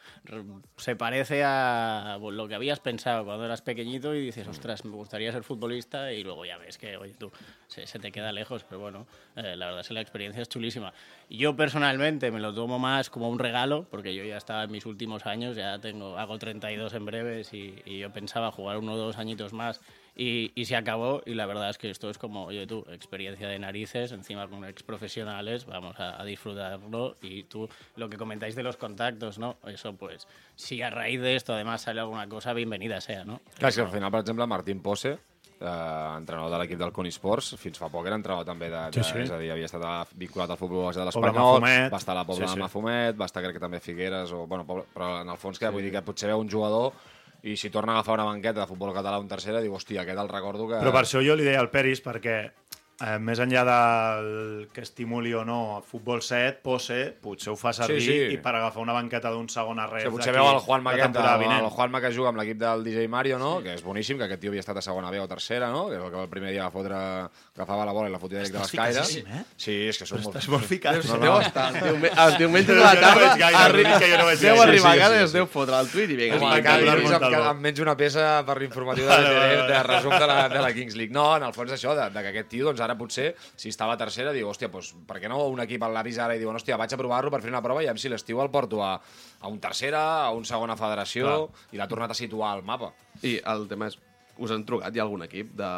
se parece a lo que habías pensado cuando eras pequeñito y dices, ostras, me gustaría ser futbolista y luego ya ves que, oye, tú, se, se te queda lejos, pero bueno, eh, la verdad es que la experiencia es chulísima. Yo personalmente me lo tomo más como un regalo, porque yo ya estaba en mis últimos años, ya tengo, hago 32 en breves y, y yo pensaba jugar uno o dos añitos más y, y se acabó y la verdad es que esto es como, oye tú, experiencia de narices, encima con ex profesionales, vamos a, a disfrutarlo y tú, lo que comentáis de los contactos, ¿no? Eso pues, si a raíz de esto además sale alguna cosa, bienvenida sea, ¿no? Clar, és que al final, per exemple, Martín Posse, eh, entrenador de l'equip del Coni Sports, fins fa poc era entrenador també de, de Sí, sí. és a dir, havia estat a- vinculat al futbol base de l'Espanyol, va estar a la Pobla Sí, sí, sí. sí. Mafumet, va estar crec que també a Figueres, o, bueno, però en el fons que vull dir que potser veu un jugador i si torna a agafar una banqueta de futbol català a un tercera, diu, hòstia, aquest el recordo que... Però per això jo li deia al Peris, perquè eh, més enllà del que estimuli o no el futbol 7, Pose potser ho fa servir Sí, sí. i per agafar una banqueta d'un segon arrel que potser veu el aquest, temporada el, Juanma que juga amb l'equip del DJ Mario, no? que és boníssim, que aquest tio havia estat a segona B o tercera, no? que és el que el primer dia va fotre, agafava la bola i la fotia directe a l'escaire. eh? Sí, és que som molt... Estàs molt ficat. No, No, deu no. estar els, diume els diumenges de la tarda, arri- l'únic que jo no veig deu arribar a casa i es deu fotre el tuit i vinga. Va, cada dia Espectacular, em, menjo una peça per l'informatiu de, de, de, resum de la, de la Kings League. No, en el fons això, de, de que aquest tio, doncs ara potser, si estava a tercera, diu, hòstia, doncs, per què no un equip l'ha vist ara i diuen, hòstia, vaig a provar-lo per fer una prova i si l'estiu el porto a, a un tercera, a un segona federació, Clar. i l'ha tornat a situar al mapa. I el tema és, us han trucat hi ha algun equip de,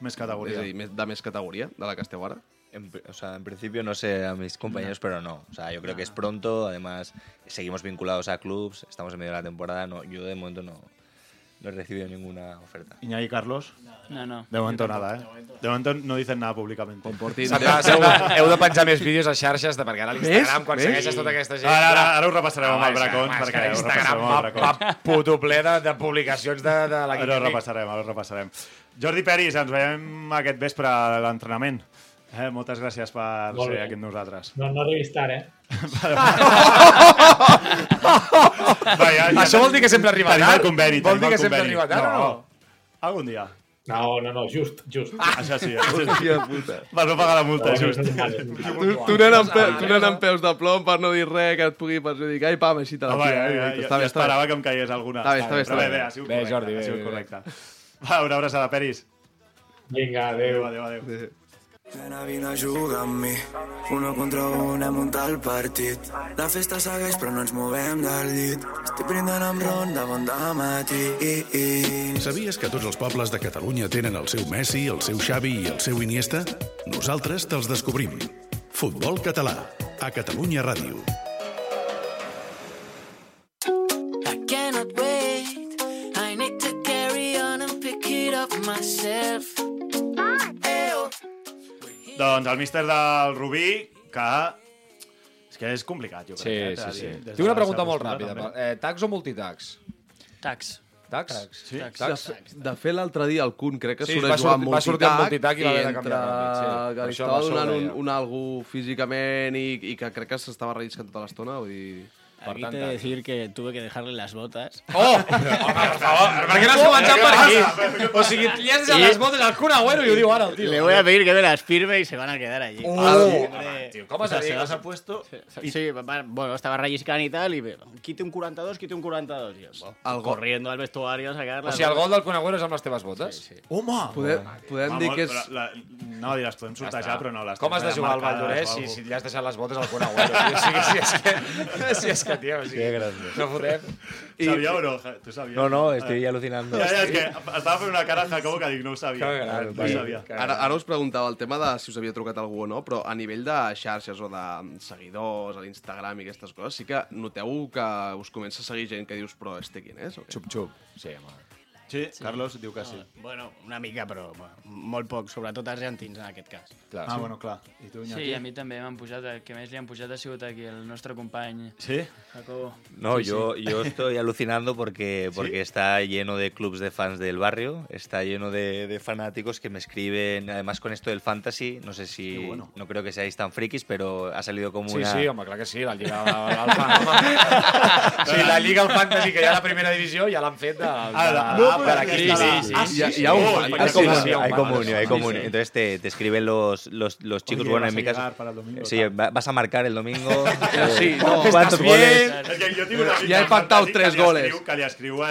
Més és categoria. a dir, més- de més categoria, de la que esteu ara? En, o sea, en principio no sé a mis compañeros, pero no. O sea, yo creo que es pronto. Además, seguimos vinculados a clubs. Estamos en medio de la temporada. No, yo de momento no, no he recibido ninguna oferta. Iñaki Carlos, No, no. de momento nada, ¿eh? De momento no dicen nada públicamente. Portin, S'han de, heu, de, heu de penjar més vídeos a xarxes, de, perquè ara a l'Instagram, quan Ves? segueixes tota aquesta gent... Ara, ara, ara ho repassarem amb el Bracons, és perquè ho l'Instagram repassarem amb el va, Bracons. va puto ple de, de publicacions de, de la Ara ho repassarem, ara ho repassarem. Jordi Peris, ens veiem aquest vespre a l'entrenament. Eh, moltes gràcies per Molt ser bé. aquí amb nosaltres. No, no arribis tard, eh? Va, ja, ja, Això vol dir que sempre arriba tenim tard? el conveni, Vol dir que sempre arriba tard o no? Algun dia. No, no, no, just, just. Això sí. Això sí. Hòstia puta. Per no pagar la multa, No, just. no, no, no, no. Tu, tu anant amb, peus de plom per no dir res que et pugui perjudicar i pam, així te la Home, tira. ja, eh, ja, bé, bé. esperava que em caigués alguna. Està bé, està bé, Però bé, bé. bé, ha sigut Bé, correcte. Jordi, ha bé, sigut bé, correcte. Va, una abraçada, Peris. Vinga, Adéu, adéu. adéu, adéu. Nena, vine a jugar amb mi. Uno contra un hem muntat el partit. La festa segueix però no ens movem del llit. Estic brindant amb ron de bon dematí. Sabies que tots els pobles de Catalunya tenen el seu Messi, el seu Xavi i el seu Iniesta? Nosaltres te'ls descobrim. Futbol català, a Catalunya Ràdio. Myself. Doncs el míster del Rubí, que... És que és complicat, jo crec. Sí, eh, sí, sí. Tinc una pregunta molt ràpida. també. Eh, tax o multitax? Tax. Tax? Sí. Tax. De, de fet, l'altre dia el Kun crec que Sí, jugar sortir- amb va sortir amb multitac multitac i va haver de entre canviar ràpid, sí. que li estava donant un, un algú físicament i, i que crec que s'estava relliscant tota l'estona, vull dir... Per Aquí te decir que tuve que dejarle las botas. Oh! Home, per favor, per què no has començat per aquí? O sigui, li has deixat les botes al Kun Agüero ho diu ara el tio. Le voy a pedir que me las firme y se van a quedar allí. Oh! Hombre. Tio, com O sea, se dir? las ha puesto... Sí, va- bueno, estaba rayiscant y tal, y quite un 42, quite un 42. Y yo, corriendo al vestuario a sacar O las sigui, el botas. gol del Kun Agüero és amb les teves botes? Sí, sí. Home! podem, podem dir que és... La, no, diràs, podem sortejar, però no les Com has de jugar al o si, si li has deixat les botes al Kun Agüero? O sigui, si és que... Si és que, tio, o sigui, no fotem. Sabia o no? Tu sabies? No, no, estoy alucinando. Ja, ja, és que estava fent una cara a Jacobo que dic, no ho sabia. Que gran, no ho sabia. Que Ara, ara us preguntava el tema de si us havia trucat algú o no, però a nivell de xarxes o de seguidors, a l'Instagram i aquestes coses, sí que noteu que us comença a seguir gent que dius, però este quin és? Xup-xup. Sí, home. Sí, Carlos diu que sí. Bueno, una mica, però bueno, molt poc, sobretot argentins en aquest cas. Clar, Ah, sí. bueno, clar. I tu, Iñaki? Sí, a mi també m'han pujat, el que més li han pujat ha sigut aquí el nostre company Sí? Jacobo. No, Sí, yo, yo estoy alucinando porque, porque está lleno de clubs de fans del barrio, está lleno de, de fanáticos que me escriben, además con esto del fantasy, no sé si, Qué bueno. no creo que seáis tan frikis, pero ha salido como Sí, una... sí, home, clar que sí, la Lliga al Fantasy. Sí, la Lliga al Fantasy, que hi ha a la primera divisió, ja l'han fet de, de, Ah, la- de, no, per però aquí. aquí està Sí, la- sí, Hi ha, sí, hi ha un Oh, fan. hay Hay Sí, comunio, sí, hay sí, comunio, hay sí, comunio. sí. Entonces te, te escriben los, los, los chicos, Oye, bueno, vas en mi a caso... llegar para el domingo, Sí, tal. va- vas a marcar el domingo. Sí, no, ¿Cuántos estás goles? És que jo tinc un amic Ja he del pactat Fantasy tres que li goles. Escriu, que li escriu,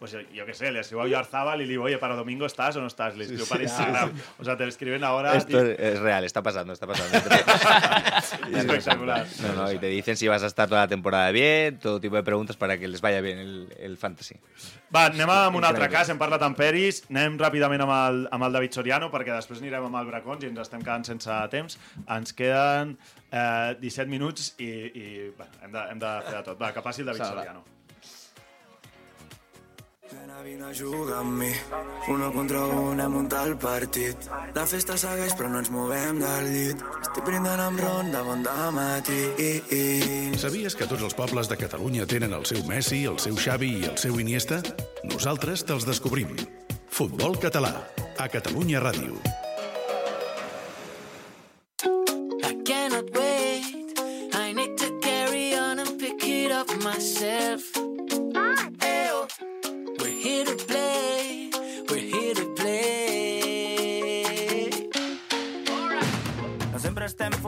pues, jo què sé, li escriu a Yarzábal i li diu, oye, para domingo estás o no estás? Le escriu per Instagram. O sea, te lo escriben ahora. Esto y- es real, está pasando, está pasando. Espectacular. No, no, y te dicen si vas a estar toda la temporada bien, todo tipo de preguntas para que les vaya bien el, el fantasy. Va, anem amb un altre cas, hem parlat amb Peris, anem ràpidament amb el, amb el David Soriano, perquè després anirem amb el Bracons i ens estem quedant sense temps. Ens queden eh, 17 minuts i, i bueno, hem, de, hem de fer de tot. Va, que passi el David Sala. Soriano. Nena, vine a jugar amb mi. Uno contra un a muntar el partit. La festa segueix però no ens movem del llit. Estic brindant amb ron de bon matí. Sabies que tots els pobles de Catalunya tenen el seu Messi, el seu Xavi i el seu Iniesta? Nosaltres te'ls descobrim. Futbol català, a Catalunya Ràdio. I cannot wait. I need to carry on and pick it up myself.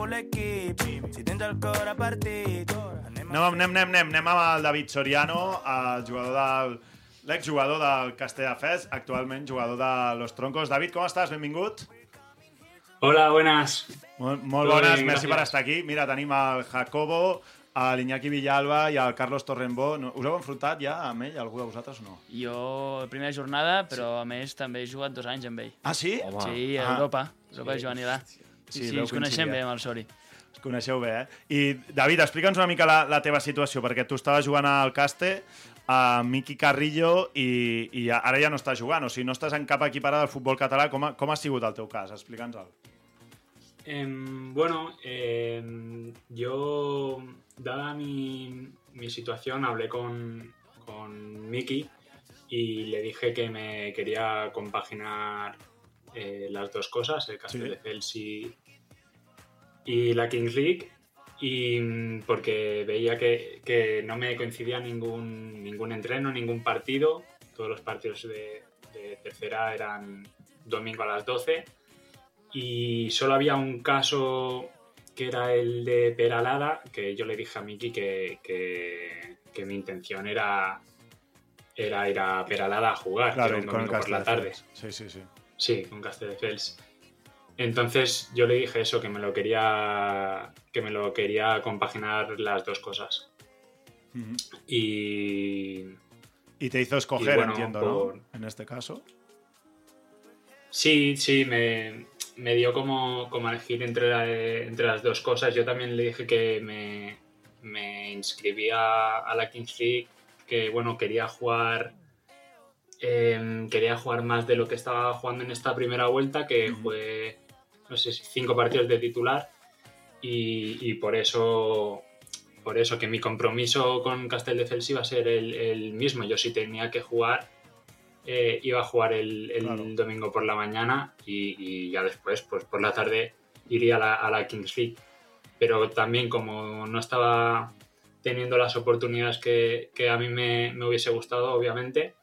Sempre estem full equip, si tens el cor a partit. Anem Anem, anem, anem, anem, anem amb el David Soriano, el jugador del l'exjugador del Castelldefels, actualment jugador de Los Troncos. David, com estàs? Benvingut. Hola, buenas. Molt, molt bones, bien, merci per estar aquí. Mira, tenim el Jacobo, a l'Iñaki Villalba i el Carlos Torrembó. No, us heu enfrontat ja amb ell, algú de vosaltres o no? Jo, primera jornada, però a més també he jugat dos anys amb ell. Ah, sí? Sí, a Ah. Europa, Europa juvenil A. Sí, sí, ens coneixem bé amb el Sori. Us coneixeu bé, eh? I, David, explica'ns una mica la, la teva situació, perquè tu estaves jugant al Caste, a Miqui Carrillo, i, i ara ja no estàs jugant, o sigui, no estàs en cap equip ara del futbol català. Com ha, com ha sigut el teu cas? Explica'ns-el. Em, bueno, em, yo, dada mi, mi situación, hablé con, con Miki y le dije que me quería compaginar eh, las dos cosas, el Castelldefels y, y la Kings League, y mm, porque veía que, que no me coincidía ningún, ningún entreno, ningún partido, todos los partidos de, de tercera eran domingo a las 12 y solo había un caso que era el de Peralada, que yo le dije a Miki que, que, que mi intención era, era ir a Peralada a jugar, era un domingo por la tarde. Sí, sí, sí. Sí, con Castelldefels. Entonces yo le dije eso, que me lo quería, que me lo quería compaginar las dos cosas. Y Y te hizo escoger, bueno, entiendo, por- ¿no? En este caso. Sí, sí, me, me dio como, como elegir entre, la- entre las dos cosas. Yo también le dije que me, me inscribía a la Kings League, que bueno, quería jugar em, quería jugar más de lo que estaba jugando en esta primera vuelta, que fue no sé si cinco partidos de titular y, y por eso por eso que mi compromiso con Castelldefels iba a ser el, el mismo. Yo si tenía que jugar, eh, iba a jugar el, el Claro. domingo por la mañana y, y ya después, pues por la tarde, iría a la, a la Kings League. Pero también como no estaba teniendo las oportunidades que, que a mí me, me hubiese gustado, obviamente,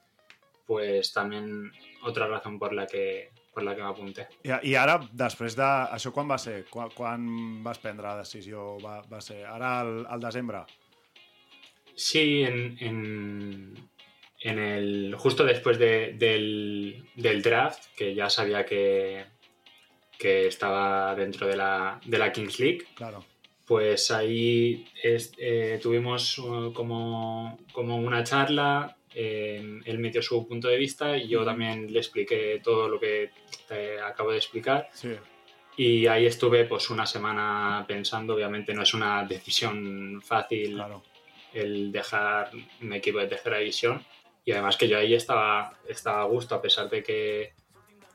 pues también otra razón por la que, por la que me apunté. I, I ara, després de... Això quan va ser? Quan, quan vas prendre la decisió? Va, va ser ara al, al desembre? Sí, en, en, en el, justo después de- del, del draft, que ya sabía que, que estaba dentro de la, de la Kings League, Claro. pues ahí es- eh, tuvimos uh, como, como una charla, eh, él metió su punto de vista y yo también le expliqué todo lo que te acabo de explicar. Sí. Y ahí estuve pues una semana pensando, obviamente no es una decisión fácil Claro. el dejar un equipo de tercera división y además que yo ahí estaba, estaba a gusto a pesar de que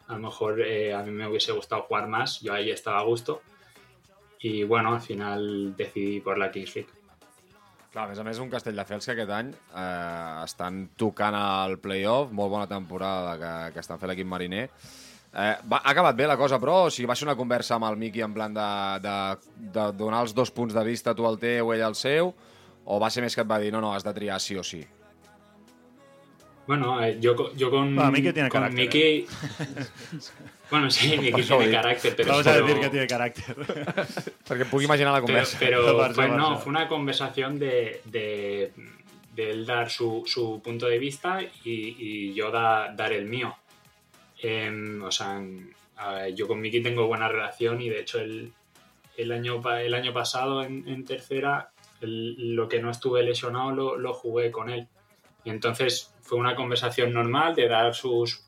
a lo mejor eh, a mí me hubiese gustado jugar más, yo ahí estaba a gusto y bueno, al final decidí por la Kings League. Clar, a més a més, un Castelldefels que aquest any eh, estan tocant al play-off, molt bona temporada que, que estan fent l'equip mariner. Eh, va, ha acabat bé la cosa, però o sigui, va ser una conversa amb el Miqui en plan de, de, de donar els dos punts de vista, tu el teu, ell el seu, o va ser més que et va dir, no, no, has de triar sí o sí? Bueno, eh, yo, yo con, Bueno, Miki tiene con carácter, ¿eh? Miki- bueno, sí, Miki tiene carácter, pero... Vamos a pero- decir que tiene carácter. Perquè em pugui imaginar la Pero, conversa. pero No fue, no no, pasa. fue una conversación de, de, de él dar su, su punto de vista y, y yo da- dar el mío. Em, o sea, en- a ver, yo con Miki tengo buena relación y de hecho el, el, año, el año pasado en, en tercera el- lo que no estuve lesionado lo, lo jugué con él. Y entonces fue una conversación normal de dar sus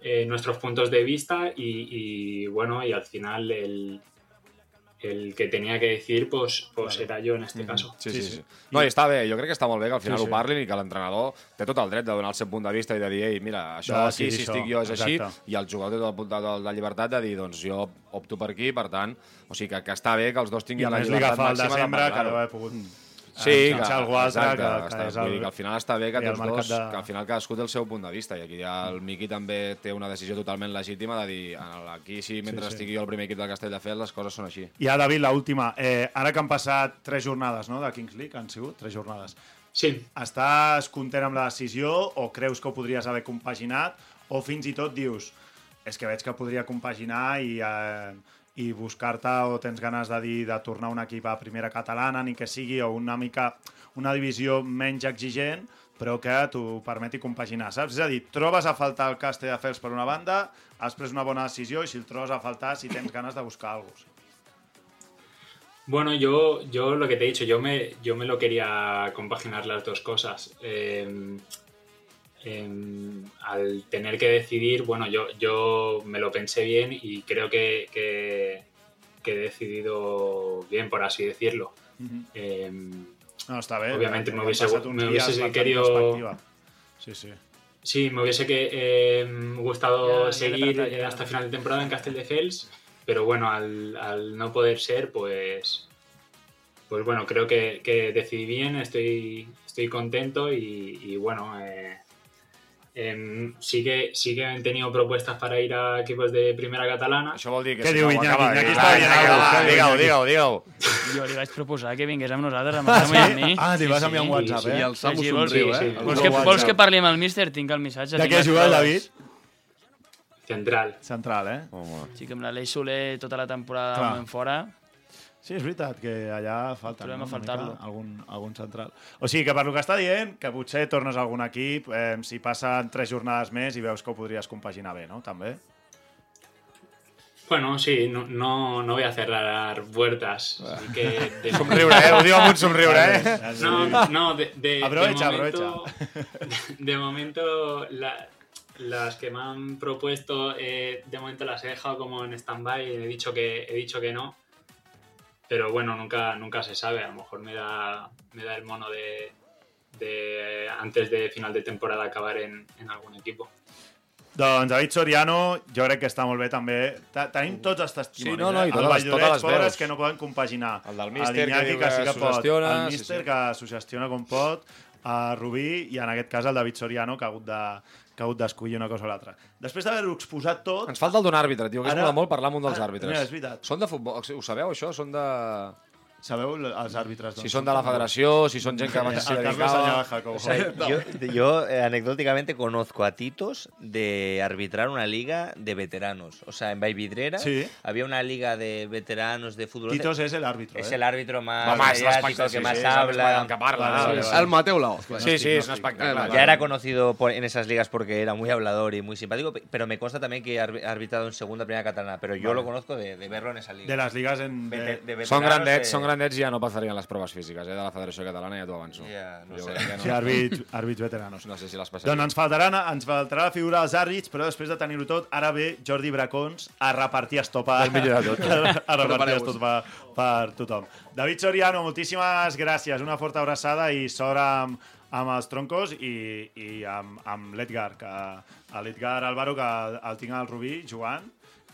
eh, nuestros puntos de vista y, y, bueno, y al final el, el que tenía que decir pues, pues era yo en este caso. Sí, sí, sí. No, i està bé, jo crec que està molt bé que al final Sí, ho sí. parlin i que l'entrenador té tot el dret de donar el seu punt de vista i de dir, ei, mira, això De aquí, decidir si això, estic jo, és així, exacte. i el jugador té tot el punt de, de, de llibertat de dir, doncs jo opto per aquí, per tant, o sigui que, que està bé que els dos I tinguin a la més li llibertat agafa el màxima de desembre que deu haver pogut Sí, que, algú altre, exacte, que, que està, és vull el, dir que al final està bé que el tots dos, de- que al final cadascú té el seu punt de vista i aquí ja el Miqui també té una decisió totalment legítima de dir, aquí sí, mentre Sí, sí. estigui jo al primer equip del Castelldefels les coses són així. I ara, David, l'última. Eh, ara que han passat tres jornades no, de Kings League, han sigut tres jornades. Sí. Estàs content amb la decisió o creus que ho podries haver compaginat o fins i tot dius és que veig que podria compaginar i, eh, i buscar-te o tens ganes de dir de tornar un equip a primera catalana ni que sigui o una mica una divisió menys exigent però que t'ho permeti compaginar, saps? És a dir, trobes a faltar el Castelldefels per una banda, has pres una bona decisió i si el trobes a faltar, si tens ganes de buscar alguna cosa. Bueno, yo, yo lo que te he dicho, yo me, yo me lo quería compaginar las dos cosas. Eh, em, al tener que decidir, bueno, yo, yo me lo pensé bien y creo que, que- que he decidido bien, por así decirlo. Em, No, està bé. Obviamente me Han hubiese, me hubiese querido... Sí, sí. Sí, me hubiese que, eh, gustado Ya, seguir eh, ya. hasta final de temporada en Castelldefels, pero bueno, al, al no poder ser, pues, pues bueno, creo que, que decidí bien, estoy, estoy contento y, y bueno, eh, em, sí, que, sí que han tenido propuestas para ir a equipos de primera catalana. Això vol dir que Què diu Iñaki? Iñaki dir, està va, dient. Digue-ho, digue-ho, digue-ho. Jo li vaig proposar que vingués amb nosaltres, amb, amb, amb mi. Ah, li vas enviar un WhatsApp, I eh? el Samu Sí, somriu, sí, eh? sí. El Vols que, vols que parli amb el míster? Tinc el missatge. De tinc què juga el. David? Central. Central, eh? Home. Sí, que amb la Lei Soler tota la temporada. Clar. fora. Sí, és veritat que allà falta Trobem a faltar-lo. algun, algun central. O sigui que per lo que està dient, que potser tornes a algun equip, eh, si passen tres jornades més i veus que ho podries compaginar bé, no? També. Bueno, sí, no, no, no voy a cerrar puertas. Así que de- Somriure, eh? Ho diu amb un somriure, eh? No, no, de, de- Aprovecha, de momento, De momento, la- las que me han propuesto, eh, de momento las he dejado como en stand-by. He dicho que he dicho que no. Pero bueno, nunca, nunca se sabe. A lo mejor me da, me da el mono de, de, antes de final de temporada acabar en, en algún equipo. Doncs David Soriano, jo crec que està molt bé també. Ta- Tenim tots els testimonis, Sí, no, no, i eh? totes totes les pobres veus. que no poden compaginar. El del míster que diu que sí que pot. El sí, míster sí. que suggestiona com pot, a Rubí, i en aquest cas el David Soriano, que ha hagut de que ha hagut d'escollir una cosa o l'altra. Després d'haver-ho exposat tot... Ens falta el d'un àrbitre, tio, que Ara- és molt molt parlar amb un dels Ara- àrbitres. mira, és veritat. Són de futbol, ho sabeu, això? Són de... Sabeu els àrbitres? Si són de la federació, si són gent que abans s'hi dedicava... O sea, yo, yo, eh, anecdóticamente conozco a Titos de arbitrar una liga de veteranos. O sea, en Vallvidrera Sí. había una liga de veteranos de fútbol. Titos es el árbitro, Es ¿eh? el árbitro más Home, és mediático, l'espectacle, que sí, más sí, és habla. el que parla, sí, sí. El Mateu Laoz. Sí, sí, és un espectacle. Ya era conocido por- en esas ligas porque era muy hablador y muy simpático, pe- pero me consta también que ha arbi- ha arbitrado en segunda, primera catalana, pero yo Vale. lo conozco de, de verlo en esa liga. De les ligues en... De... veteranos de- són i ja no passarien les proves físiques, eh, de la Federació Catalana, ja t'ho avanço. Ja, no Jo sé. crec que Sí, àrbits, àrbits veteranos. No sé si les passarien. Doncs ens, faltaran, ens faltarà la figura dels àrbits, però després de tenir-ho tot, ara ve Jordi Bracons a repartir estopa. El millor de tot. a repartir estopa per tothom. David Soriano, moltíssimes gràcies. Una forta abraçada i sort amb, amb els troncos i, i amb, amb l'Edgar, que l'Edgar Álvaro, que el tinc al Rubí jugant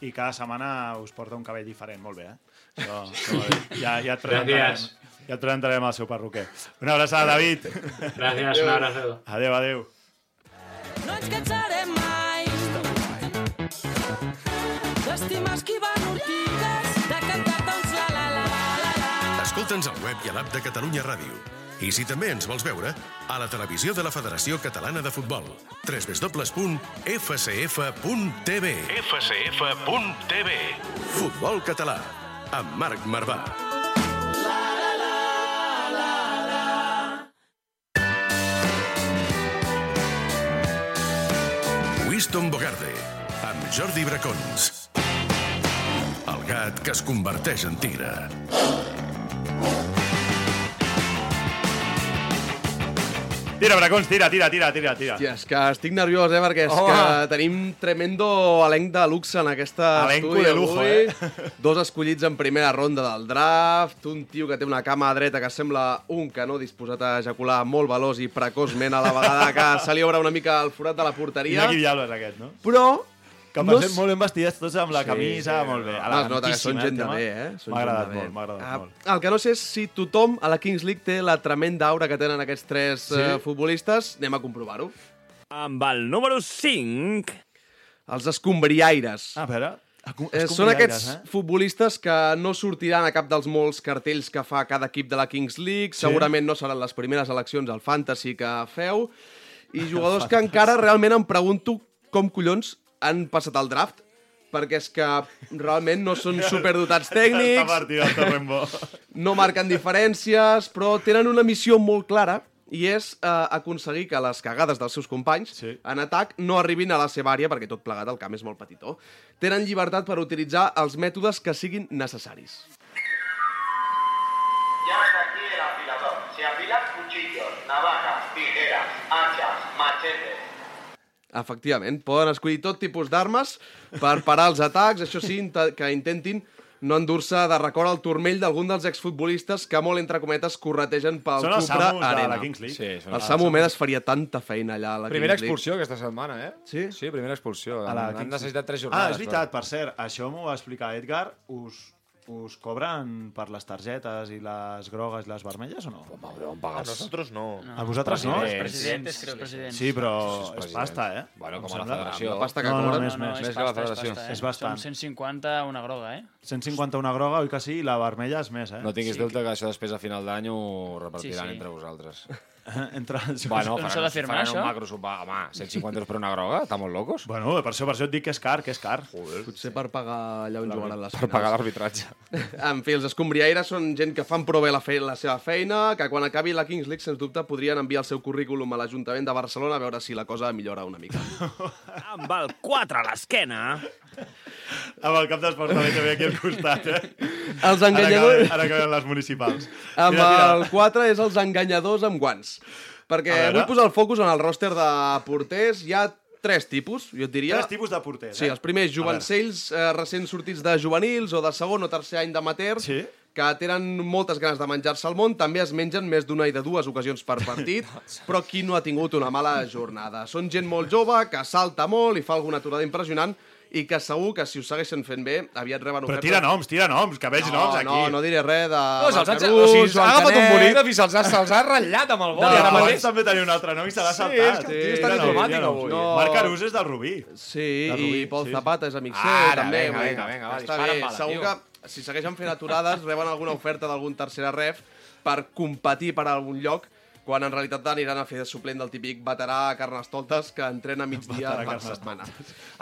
i cada setmana us porta un cabell diferent. Molt bé, eh? Molt bé. ja, ja, et presentarem, ja et presentarem al seu perruquer. Una abraçada, David. Gràcies, un abrazo. Adéu, adéu. No ens cansarem mai d'estimar esquivant ortigues, de cantar doncs la la la la la. Escolta'ns al web i a l'app de Catalunya Ràdio. I si també ens vols veure, a la televisió de la Federació Catalana de Futbol. www.fcf.tv fcf.tv Futbol català, amb Marc Marvà. Winston Bogarde, amb Jordi Bracons. El gat que es converteix en tigre. Tira, Bracons, tira, tira, tira, tira, tira. Hòstia, és que estic nerviós, eh, perquè és Home. que tenim tremendo elenc de luxe en aquesta Elenco estudi de lujo, avui. eh? Dos escollits en primera ronda del draft, un tio que té una cama dreta que sembla un canó disposat a ejacular molt veloç i precoçment a la vegada que se li obre una mica el forat de la porteria. Iñaki Villalba és aquest, no? Però Que per no cert, molt ben vestits tots amb la Sí, camisa, sí, molt bé. no, es nota que són gent de bé, eh? Són M'ha agradat molt, m'ha agradat Ah, molt. El que no sé és si tothom a la Kings League té la tremenda aura que tenen aquests tres Sí? eh, futbolistes. Anem a comprovar-ho. Amb el número 5... Els escombriaires. A veure... Eh, són aquests eh? futbolistes que no sortiran a cap dels molts cartells que fa cada equip de la Kings League. Sí. Segurament no seran les primeres eleccions al Fantasy que feu. I jugadors que encara realment em pregunto com collons han passat el draft perquè és que realment no són superdotats Està tècnics, partit el Torrembo. no marquen diferències, però tenen una missió molt clara i és eh, aconseguir que les cagades dels seus companys Sí. en atac no arribin a la seva àrea perquè tot plegat el camp és molt petitó. Tenen llibertat per utilitzar els mètodes que siguin necessaris. Ya está aquí el afilador. Se afilan cuchillos, navajas, tijeras, hachas, machetes. Efectivament, poden escollir tot tipus d'armes per parar els atacs, això sí, que intentin no endur-se de record el turmell d'algun dels exfutbolistes que molt, entre cometes, corretegen pel Són els Cupra Samus de Arena. la Kings League. Sí, són El els Samu Medes faria tanta feina allà a la Primera Kings League. expulsió aquesta setmana, eh? Sí? Sí, primera expulsió. A la Han, han Kings necessitat tres Ah, jornades. és veritat, per cert, això m'ho va explicar Edgar. Us, us cobren per les targetes i les grogues i les vermelles o no? Home, A pagues? nosotros no. A vosaltres no? Los Presidents. sí. presidents. Sí, però és pasta, eh? Bueno, com a la federació. La pasta que No, no, cobren. més, no, més. és Més que la federació. pasta, eh? És bastant. Són 150 una groga, eh? 150 una groga, oi que sí? I la vermella és més, eh? No tinguis Sí. dubte que això després a final d'any ho repartiran Sí, sí. entre vosaltres. Entre els... Bueno, faran, de firmar, faran un això? macro sopar. Home, 150 euros per una groga? Està molt locos? Bueno, per això, per això et dic que és car, que és car. Joder. Potser per pagar allà on jugaran les Per pagar l'arbitratge. En fi, els escombriaires són gent que fan prou bé la, fe la seva feina, que quan acabi la Kings League, sens dubte, podrien enviar el seu currículum a l'Ajuntament de Barcelona a veure si la cosa millora una mica. Amb el 4 a l'esquena... Amb el cap d'esports també que ve aquí al costat, eh? Els Ara enganyadors... que, ara que venen les municipals. Amb Tira, tira. el 4 és els enganyadors amb guants. Perquè vull posar el focus en el roster de porters. Hi ha tres tipus, jo et diria. Tres tipus de porters, Sí, eh? els primers jovencells eh, recents sortits de juvenils o de segon o tercer any d'amateur, Sí. que tenen moltes ganes de menjar-se el món, també es mengen més d'una i de dues ocasions per partit, però qui no ha tingut una mala jornada? Són gent molt jove, que salta molt i fa alguna aturada impressionant, i que segur que si ho segueixen fent bé, aviat reben Però ofertes... tira noms, tira noms, que veig no, noms aquí. No, no diré res de... No, se'ls ha, o sigui, agafat un bolígraf i se'ls ha, se'ls ha ratllat amb el boli. No, ara mateix. també tenia un altre nom i se l'ha Sí, saltat. és que el tio està diplomàtic avui. no. Marc Arús és del Rubí. Sí, De Rubí, i Pol sí. Zapata és amic seu, també. vinga, vinga, vinga, va, Està dispara segur que si segueixen fent aturades reben alguna oferta d'algun tercera ref per competir per algun lloc quan en realitat aniran a fer de suplent del típic veterà a Carnestoltes que entrena migdia per Carnestoltes. setmana.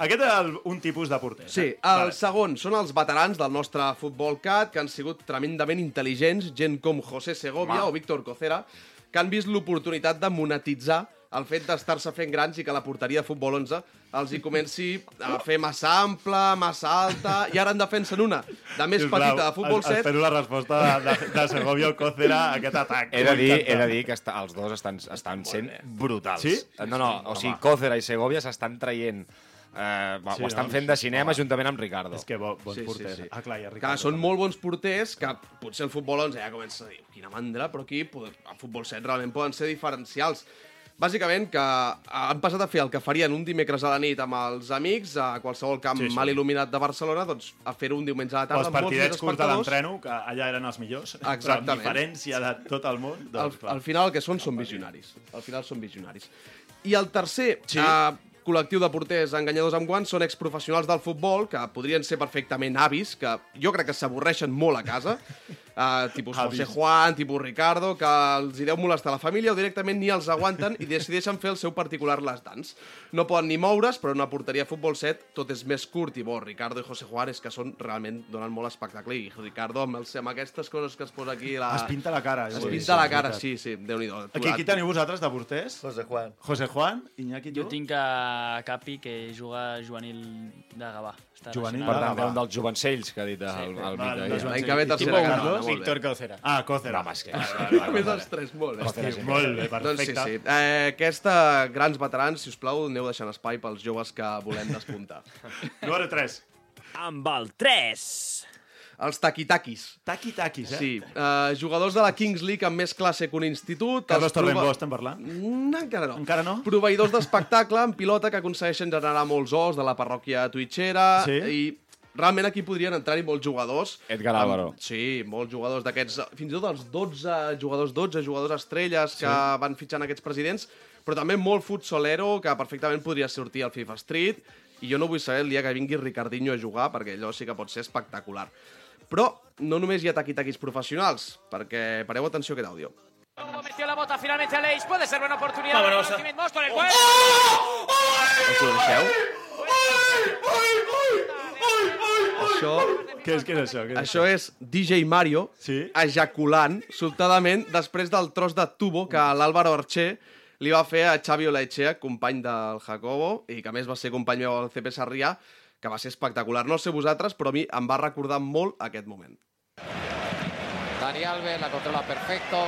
Aquest és el, un tipus de porter. Sí, eh? el Vale. segon són els veterans del nostre futbol cat que han sigut tremendament intel·ligents, gent com José Segovia Va. o Víctor Cocera, que han vist l'oportunitat de monetitzar el fet d'estar-se fent grans i que la porteria de Futbol 11 els hi comenci a fer massa ampla, massa alta, i ara en defensen una de més Sisplau, petita de Futbol es- 7. Espero la resposta de, de, de Segovia o Còcera a aquest atac. He de dir, he de dir que està, els dos estan, estan sent brutals. Sí? No, no, o sigui, Còcera i Segovia s'estan traient... Eh, va, Sí, ho estan no? fent de cinema Home. juntament amb Ricardo. És que bo, bon Sí, sí, porter. sí. Ah, clar, Ricardo. són molt bons porters, que potser el futbol 11 ja comença a dir quina mandra, però aquí el futbol 7 realment poden ser diferencials. Bàsicament que han passat a fer el que farien un dimecres a la nit amb els amics a qualsevol camp Sí, sí, mal il·luminat de Barcelona, doncs a fer-ho un diumenge a la O tarda els partidets curts de l'entreno, que allà eren els millors. Però amb Exactament. diferència de tot el món. Al, Doncs, clar. al final el que són són visionaris. Al final són visionaris. I el tercer Sí. eh, col·lectiu de porters enganyadors amb guants són exprofessionals del futbol, que podrien ser perfectament avis, que jo crec que s'avorreixen molt a casa, uh, tipus José Avis. Juan, tipus Ricardo, que els hi deu molestar la família o directament ni els aguanten i decideixen fer el seu particular last dance. No poden ni moure's, però en una porteria de futbol 7 tot és més curt i bo. Ricardo i José Juan és que són realment donen molt espectacle i Ricardo amb, els, amb aquestes coses que es posa aquí... La... Es pinta la cara. Es ho he pinta la cara, sí, sí, déu-n'hi-do. Aquí, qui teniu vosaltres de porters? José Juan. José Juan, Iñaki, tu? Jo tinc a Capi, que juga juvenil de Gavà. Està Juvenil Per tant, un dels jovencells que ha dit el, el Vale, Mica. de ahir. Joan L'any que ve Tipo tercera Carlos, cara, molt bé. Víctor Cocera. Ah, Còcera. No, home, és que... Més els tres, molt bé. Hosti, molt bé, Doncs sí, perfecte. sí. Eh, aquesta, grans veterans, si us plau, aneu deixant espai pels joves que volem despuntar. Número 3. Amb el 3. Els taquitakis. Taqui-taquis, eh? Sí, eh, jugadors de la Kings League amb més classe que un institut. Carlos prova- Torrembó, estem parlant? Mm, encara no. Encara no? Proveïdors d'espectacle en pilota que aconsegueixen generar molts ous de la parròquia twitchera Sí? i realment aquí podrien entrar-hi molts jugadors. Edgar Amb- Álvaro. Sí, molts jugadors d'aquests, fins i tot els 12 jugadors, 12 jugadors estrelles que van fitxant aquests presidents, però també molt futsolero que perfectament podria sortir al FIFA Street i jo no vull saber el dia que vingui Ricardinho a jugar perquè allò sí que pot ser espectacular. Però no només hi ha taquitaquis professionals, perquè pareu atenció a aquest àudio. Metió la bota finalmente a Leis. Puede ser buena oportunidad. Vámonos. Monster, el juez. Us ho deixeu? Això, Què és, què és això? Què és això és DJ Mario Sí? ejaculant sobtadament després del tros de tubo que l'Àlvaro Archer li va fer a Xavi Olaechea, company del Jacobo, i que a més va ser company meu al CP Sarrià, que va ser espectacular. No sé vosaltres, però a mi em va recordar molt aquest moment. Dani Alves la controla perfecto.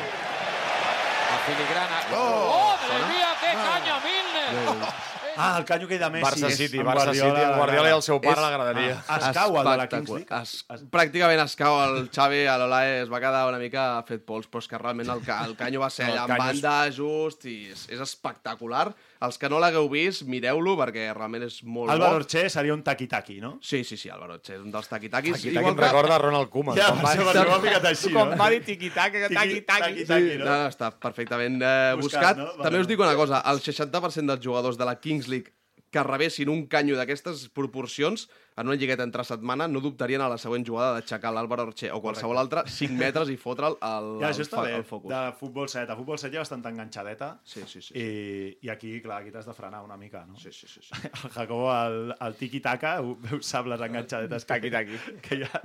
La filigrana. Oh, ¡Madre mía, qué caña, Milner! Ah, el canyo que hi de Messi. Barça City, Amb Barça City, el Guardiola i el seu pare l'agradaria. Ah, es cau el de la Kings. League? Es, pràcticament es cau el Xavi a l'Olae, es va quedar una mica fet pols, però és que realment el, el canyo va ser allà en banda, just, i és, és espectacular. Els que no l'hagueu vist, mireu-lo, perquè realment és molt Álvaro bo. Orché seria un taqui-taqui, no? Sí, sí, sí, Álvaro Orche, és un dels taquitaquis. Aquí em recorda Ronald Koeman. Ja, quan per va- això, m'ha ficat així, quan no? va dir tiqui-taca, Tiqui- taqui-taqui. taqui-taqui, no? no? està perfectament eh, Buscat, buscat. no? Vale, També us dic una cosa, el 60% dels jugadors de la Kings League que rebessin un canyo d'aquestes proporcions en una lligueta entre setmana no dubtarien a la següent jugada d'aixecar l'Àlvaro Orche o qualsevol altre 5 metres i fotre'l al, Ja, al, fa- bé, al focus. de futbol 7. A futbol 7 hi ha bastant enganxadeta. Sí, sí, sí. I, I aquí, clar, aquí t'has de frenar una mica, no? Sí, sí, sí. sí. El Jacobo, el, el tiki-taka, ho- veus, sap les enganxadetes que, Taqui-taqui. que hi ha.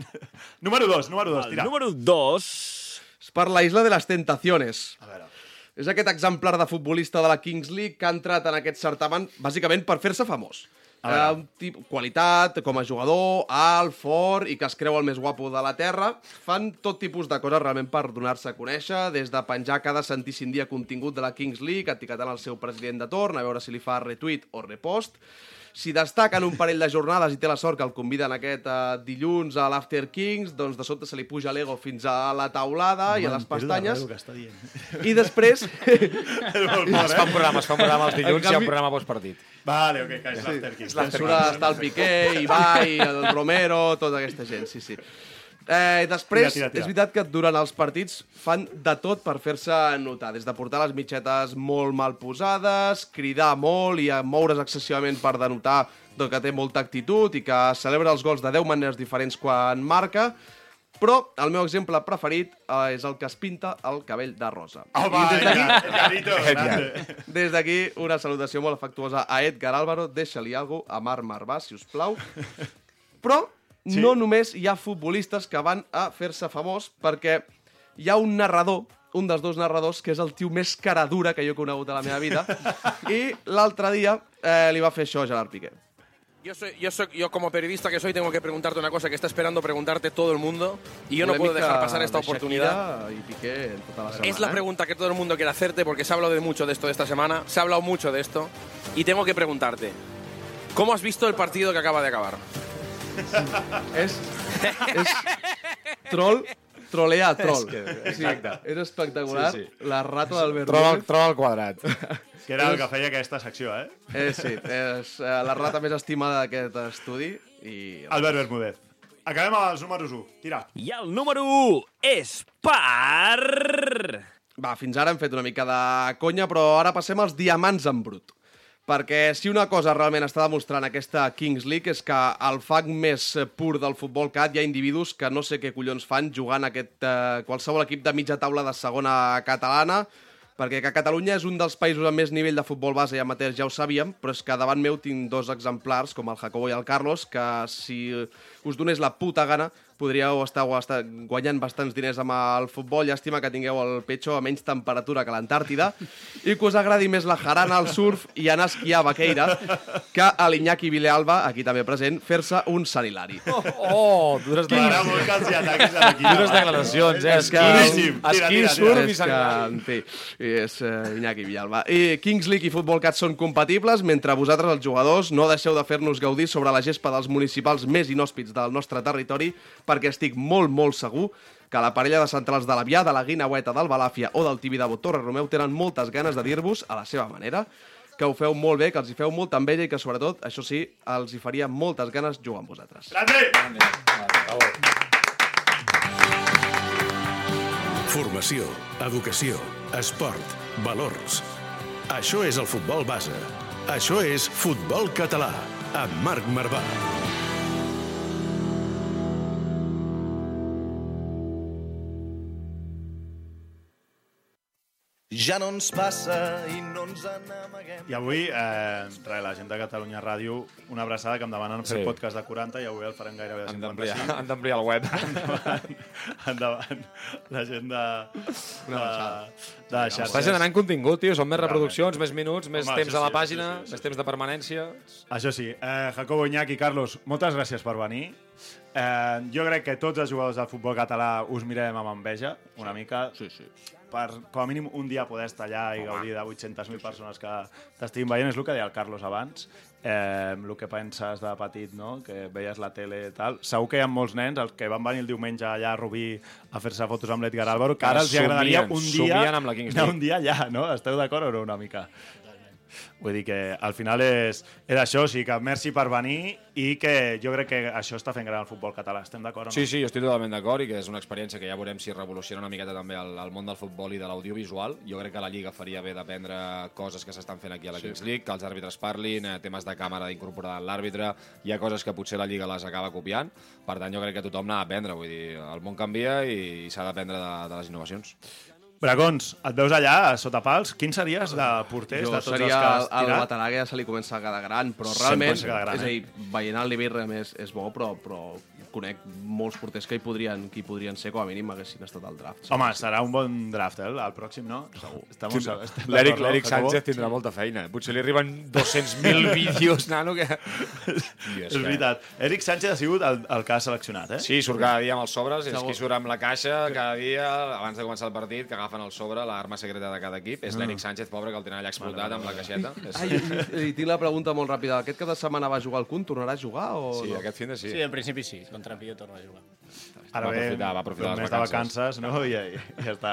número 2, número 2, El tira. número 2. És per la Isla de les Tentaciones. A veure. És aquest exemplar de futbolista de la Kings League que ha entrat en aquest certamen bàsicament per fer-se famós. A veure. Uh, un tip, qualitat, com a jugador, alt, fort i que es creu el més guapo de la Terra. Fan tot tipus de coses realment per donar-se a conèixer, des de penjar cada santíssim dia contingut de la Kings League, etiquetant el seu president de torn, a veure si li fa retweet o repost. Si destaquen un parell de jornades i té la sort que el conviden aquest uh, dilluns a l'After Kings, doncs de sobte se li puja l'ego fins a la taulada i a les pestanyes. Que està dient. I després... Es fa un programa, es fa un programa els dilluns En i canvi- un programa postpartit. Vale, ok, que és l'After Kings. Doncs surt està el Piqué, Ibai, el Romero, tota aquesta gent, sí, sí. Eh, després, Tira, tira, tira. és veritat que durant els partits fan de tot per fer-se notar, des de portar les mitgetes molt mal posades, cridar molt i a moure's excessivament per denotar doncs, que té molta actitud i que celebra els gols de 10 maneres diferents quan marca, però el meu exemple preferit eh, és el que es pinta el cabell de rosa. Home, I des d'aquí- des una salutació molt afectuosa a Edgar Álvaro, deixa-li alguna a Marc Marvà, si us plau. Però sí. no només hi ha futbolistes que van a fer-se famós, perquè hi ha un narrador, un dels dos narradors, que és el tio més cara dura que jo he conegut a la meva vida, i l'altre dia eh, li va fer això a Gerard Piqué. Yo, soy, yo, soy, yo como periodista que soy tengo que preguntarte una cosa que está esperando preguntarte todo el mundo y yo no puedo dejar pasar esta de oportunidad. I Piqué en la setmana. Es la eh? pregunta que todo el mundo quiere hacerte porque se ha hablado de mucho de esto de esta semana, se ha hablado mucho de esto y tengo que preguntarte, ¿cómo has visto el partido que acaba de acabar? És, és troll, trolea troll. És que- Sí, exacte. és espectacular. Sí, sí. La rata d'Albert Troba, Núñez. troba al quadrat. Que era el que feia aquesta secció, eh? Eh, sí, és eh, la rata més estimada d'aquest estudi. I... Albert Bermúdez. Acabem amb els números 1. Tira. I el número 1 és per... Va, fins ara hem fet una mica de conya, però ara passem als diamants en brut. Perquè si una cosa realment està demostrant aquesta Kings League és que al fang més pur del futbol cat hi ha individus que no sé què collons fan jugant aquest, eh, qualsevol equip de mitja taula de segona catalana, perquè que Catalunya és un dels països amb més nivell de futbol base i amateur, ja ho sabíem, però és que davant meu tinc dos exemplars, com el Jacobo i el Carlos, que si us donés la puta gana podríeu estar, guanyant bastants diners amb el futbol. Llàstima que tingueu el pecho a menys temperatura que l'Antàrtida i que us agradi més la jarana, el surf i anar a esquiar a Baqueira que a l'Iñaki Vilealba, aquí també present, fer-se un Sant Hilari. Oh, dures l'equip. Dures declaracions, eh? És que- Esquí, surf i Hilari. en fi, és uh, Iñaki Villalba. I Kings League i Futbol Cat són compatibles, mentre vosaltres, els jugadors, no deixeu de fer-nos gaudir sobre la gespa dels municipals més inhòspits del nostre territori, perquè estic molt, molt segur que la parella de centrals de l'Avià, de la Guinaueta, del Balàfia o del Tibidabo Torre Romeu tenen moltes ganes de dir-vos, a la seva manera, que ho feu molt bé, que els hi feu molta enveja i que, sobretot, això sí, els hi faria moltes ganes jugar amb vosaltres. Grande! Formació, educació, esport, valors. Això és el futbol base. Això és Futbol Català, amb Marc Marvà. Ja no ens passa i no ens n'amaguem. I avui, eh, res, la gent de Catalunya Ràdio, una abraçada que em demanen fer Sí. podcast de 40 i avui el farem gairebé de Han 55. d'ampliar- han d'ampliar el web. Endavant, endavant. La gent de... de, de xarxes. Està generant contingut, tio. Són més reproduccions, més minuts, més Home, temps això a la sí, pàgina, això sí, això més temps de permanència. Això sí. Eh, Jacobo Iñaki, Carlos, moltes gràcies per venir. Eh, jo crec que tots els jugadors del futbol català us mirem amb enveja, una mica. Sí, sí. Per, com a mínim, un dia poder estar allà i gaudir de 800.000 persones que t'estiguin veient. És el que deia el Carlos abans. Eh, el que penses de petit, no? que veies la tele i tal. Segur que hi ha molts nens els que van venir el diumenge allà a Rubí a fer-se fotos amb l'Edgar Álvaro, que ara els hi agradaria un dia amb la Kings anar League. un dia allà, no? Esteu d'acord o no, una mica? Vull dir que al final és, és això, o sigui que merci per venir i que jo crec que això està fent gran el futbol català. Estem d'acord no? Sí, sí, jo estic totalment d'acord i que és una experiència que ja veurem si revoluciona una miqueta també el, el món del futbol i de l'audiovisual. Jo crec que la Lliga faria bé d'aprendre coses que s'estan fent aquí a la Sí. Kings League, que els àrbitres parlin, eh, temes de càmera d'incorporar l'àrbitre, hi ha coses que potser la Lliga les acaba copiant, per tant jo crec que tothom n'ha d'aprendre, vull dir, el món canvia i, i s'ha d'aprendre de, de les innovacions. Bracons, et veus allà, a sota pals? Quin series de porters Jo de tots seria els que has el, el tirat? veterà que ja se li comença a quedar gran, però realment, gran, és a eh? dir, veient el nivell realment és, és bo, però, però conec molts porters que hi podrien, que hi podrien ser, com a mínim haguessin estat al draft. Home, serà un bon draft, eh? El pròxim, no? Segur. Estamos, Tindrà- estem L'Eric? Sánchez tindrà molta feina. Potser li arriben 200.000 vídeos, nano, que... És veritat. Eric Sánchez ha sigut el, el que ha seleccionat, eh? Sí, surt cada dia amb els sobres, és Segur. qui surt amb la caixa cada dia, abans de començar el partit, que agafen el sobre, l'arma secreta de cada equip. És Ah. l'Eric Sánchez, pobre, que el tenen allà explotat amb la caixeta. Ai, i, i tinc la pregunta molt ràpida. Aquest cap de setmana va jugar al Kun? Tornarà a jugar o Sí, no? aquest fin de sí. Sí, en principi sí. Contra Pio torna a jugar. Ara Va ve aprofitar, va aprofitar un les de vacances. vacances, no? I, i, i està,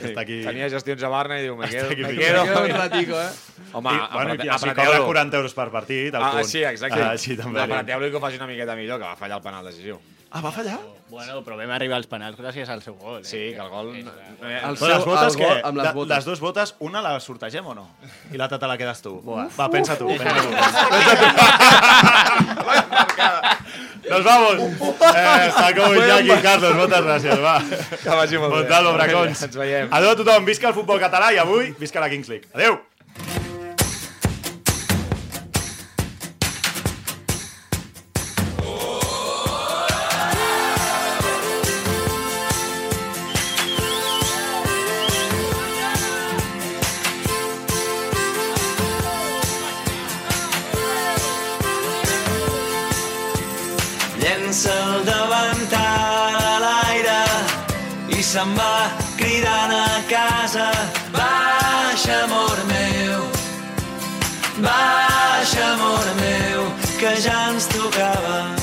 està aquí... Tenia gestions a Barna i diu, me quedo, me quedo. Un ratico, eh? Home, I, bueno, i, aprete- i si apreteu-lo. cobra 40 euros per partit, el Ah, punt. sí, exacte. Ah, sí, també. Apreteu-lo i que ho faci una miqueta millor, que va fallar el penal decisiu. Ah, va fallar? Bueno, però vam arribar als penals gràcies al seu gol. Eh? Sí, que el gol... El El seu, les botes, el què? gol amb les De- botes. Les dues botes, una la sortegem o no? I l'altra te la quedes tu. Buah. Va, pensa tu. Uf. Pensa tu. Pensa tu. Nos vamos. Eh, Jacobo i Jackie, Carlos, moltes gràcies, va. Que vagi molt bé. Montalvo, bracons. Ens veiem. Adéu a tothom, visca el futbol català i avui visca la Kings League. Adéu. Se'n va cridant a casa. Baixa, amor meu, baixa, amor meu, que ja ens tocava.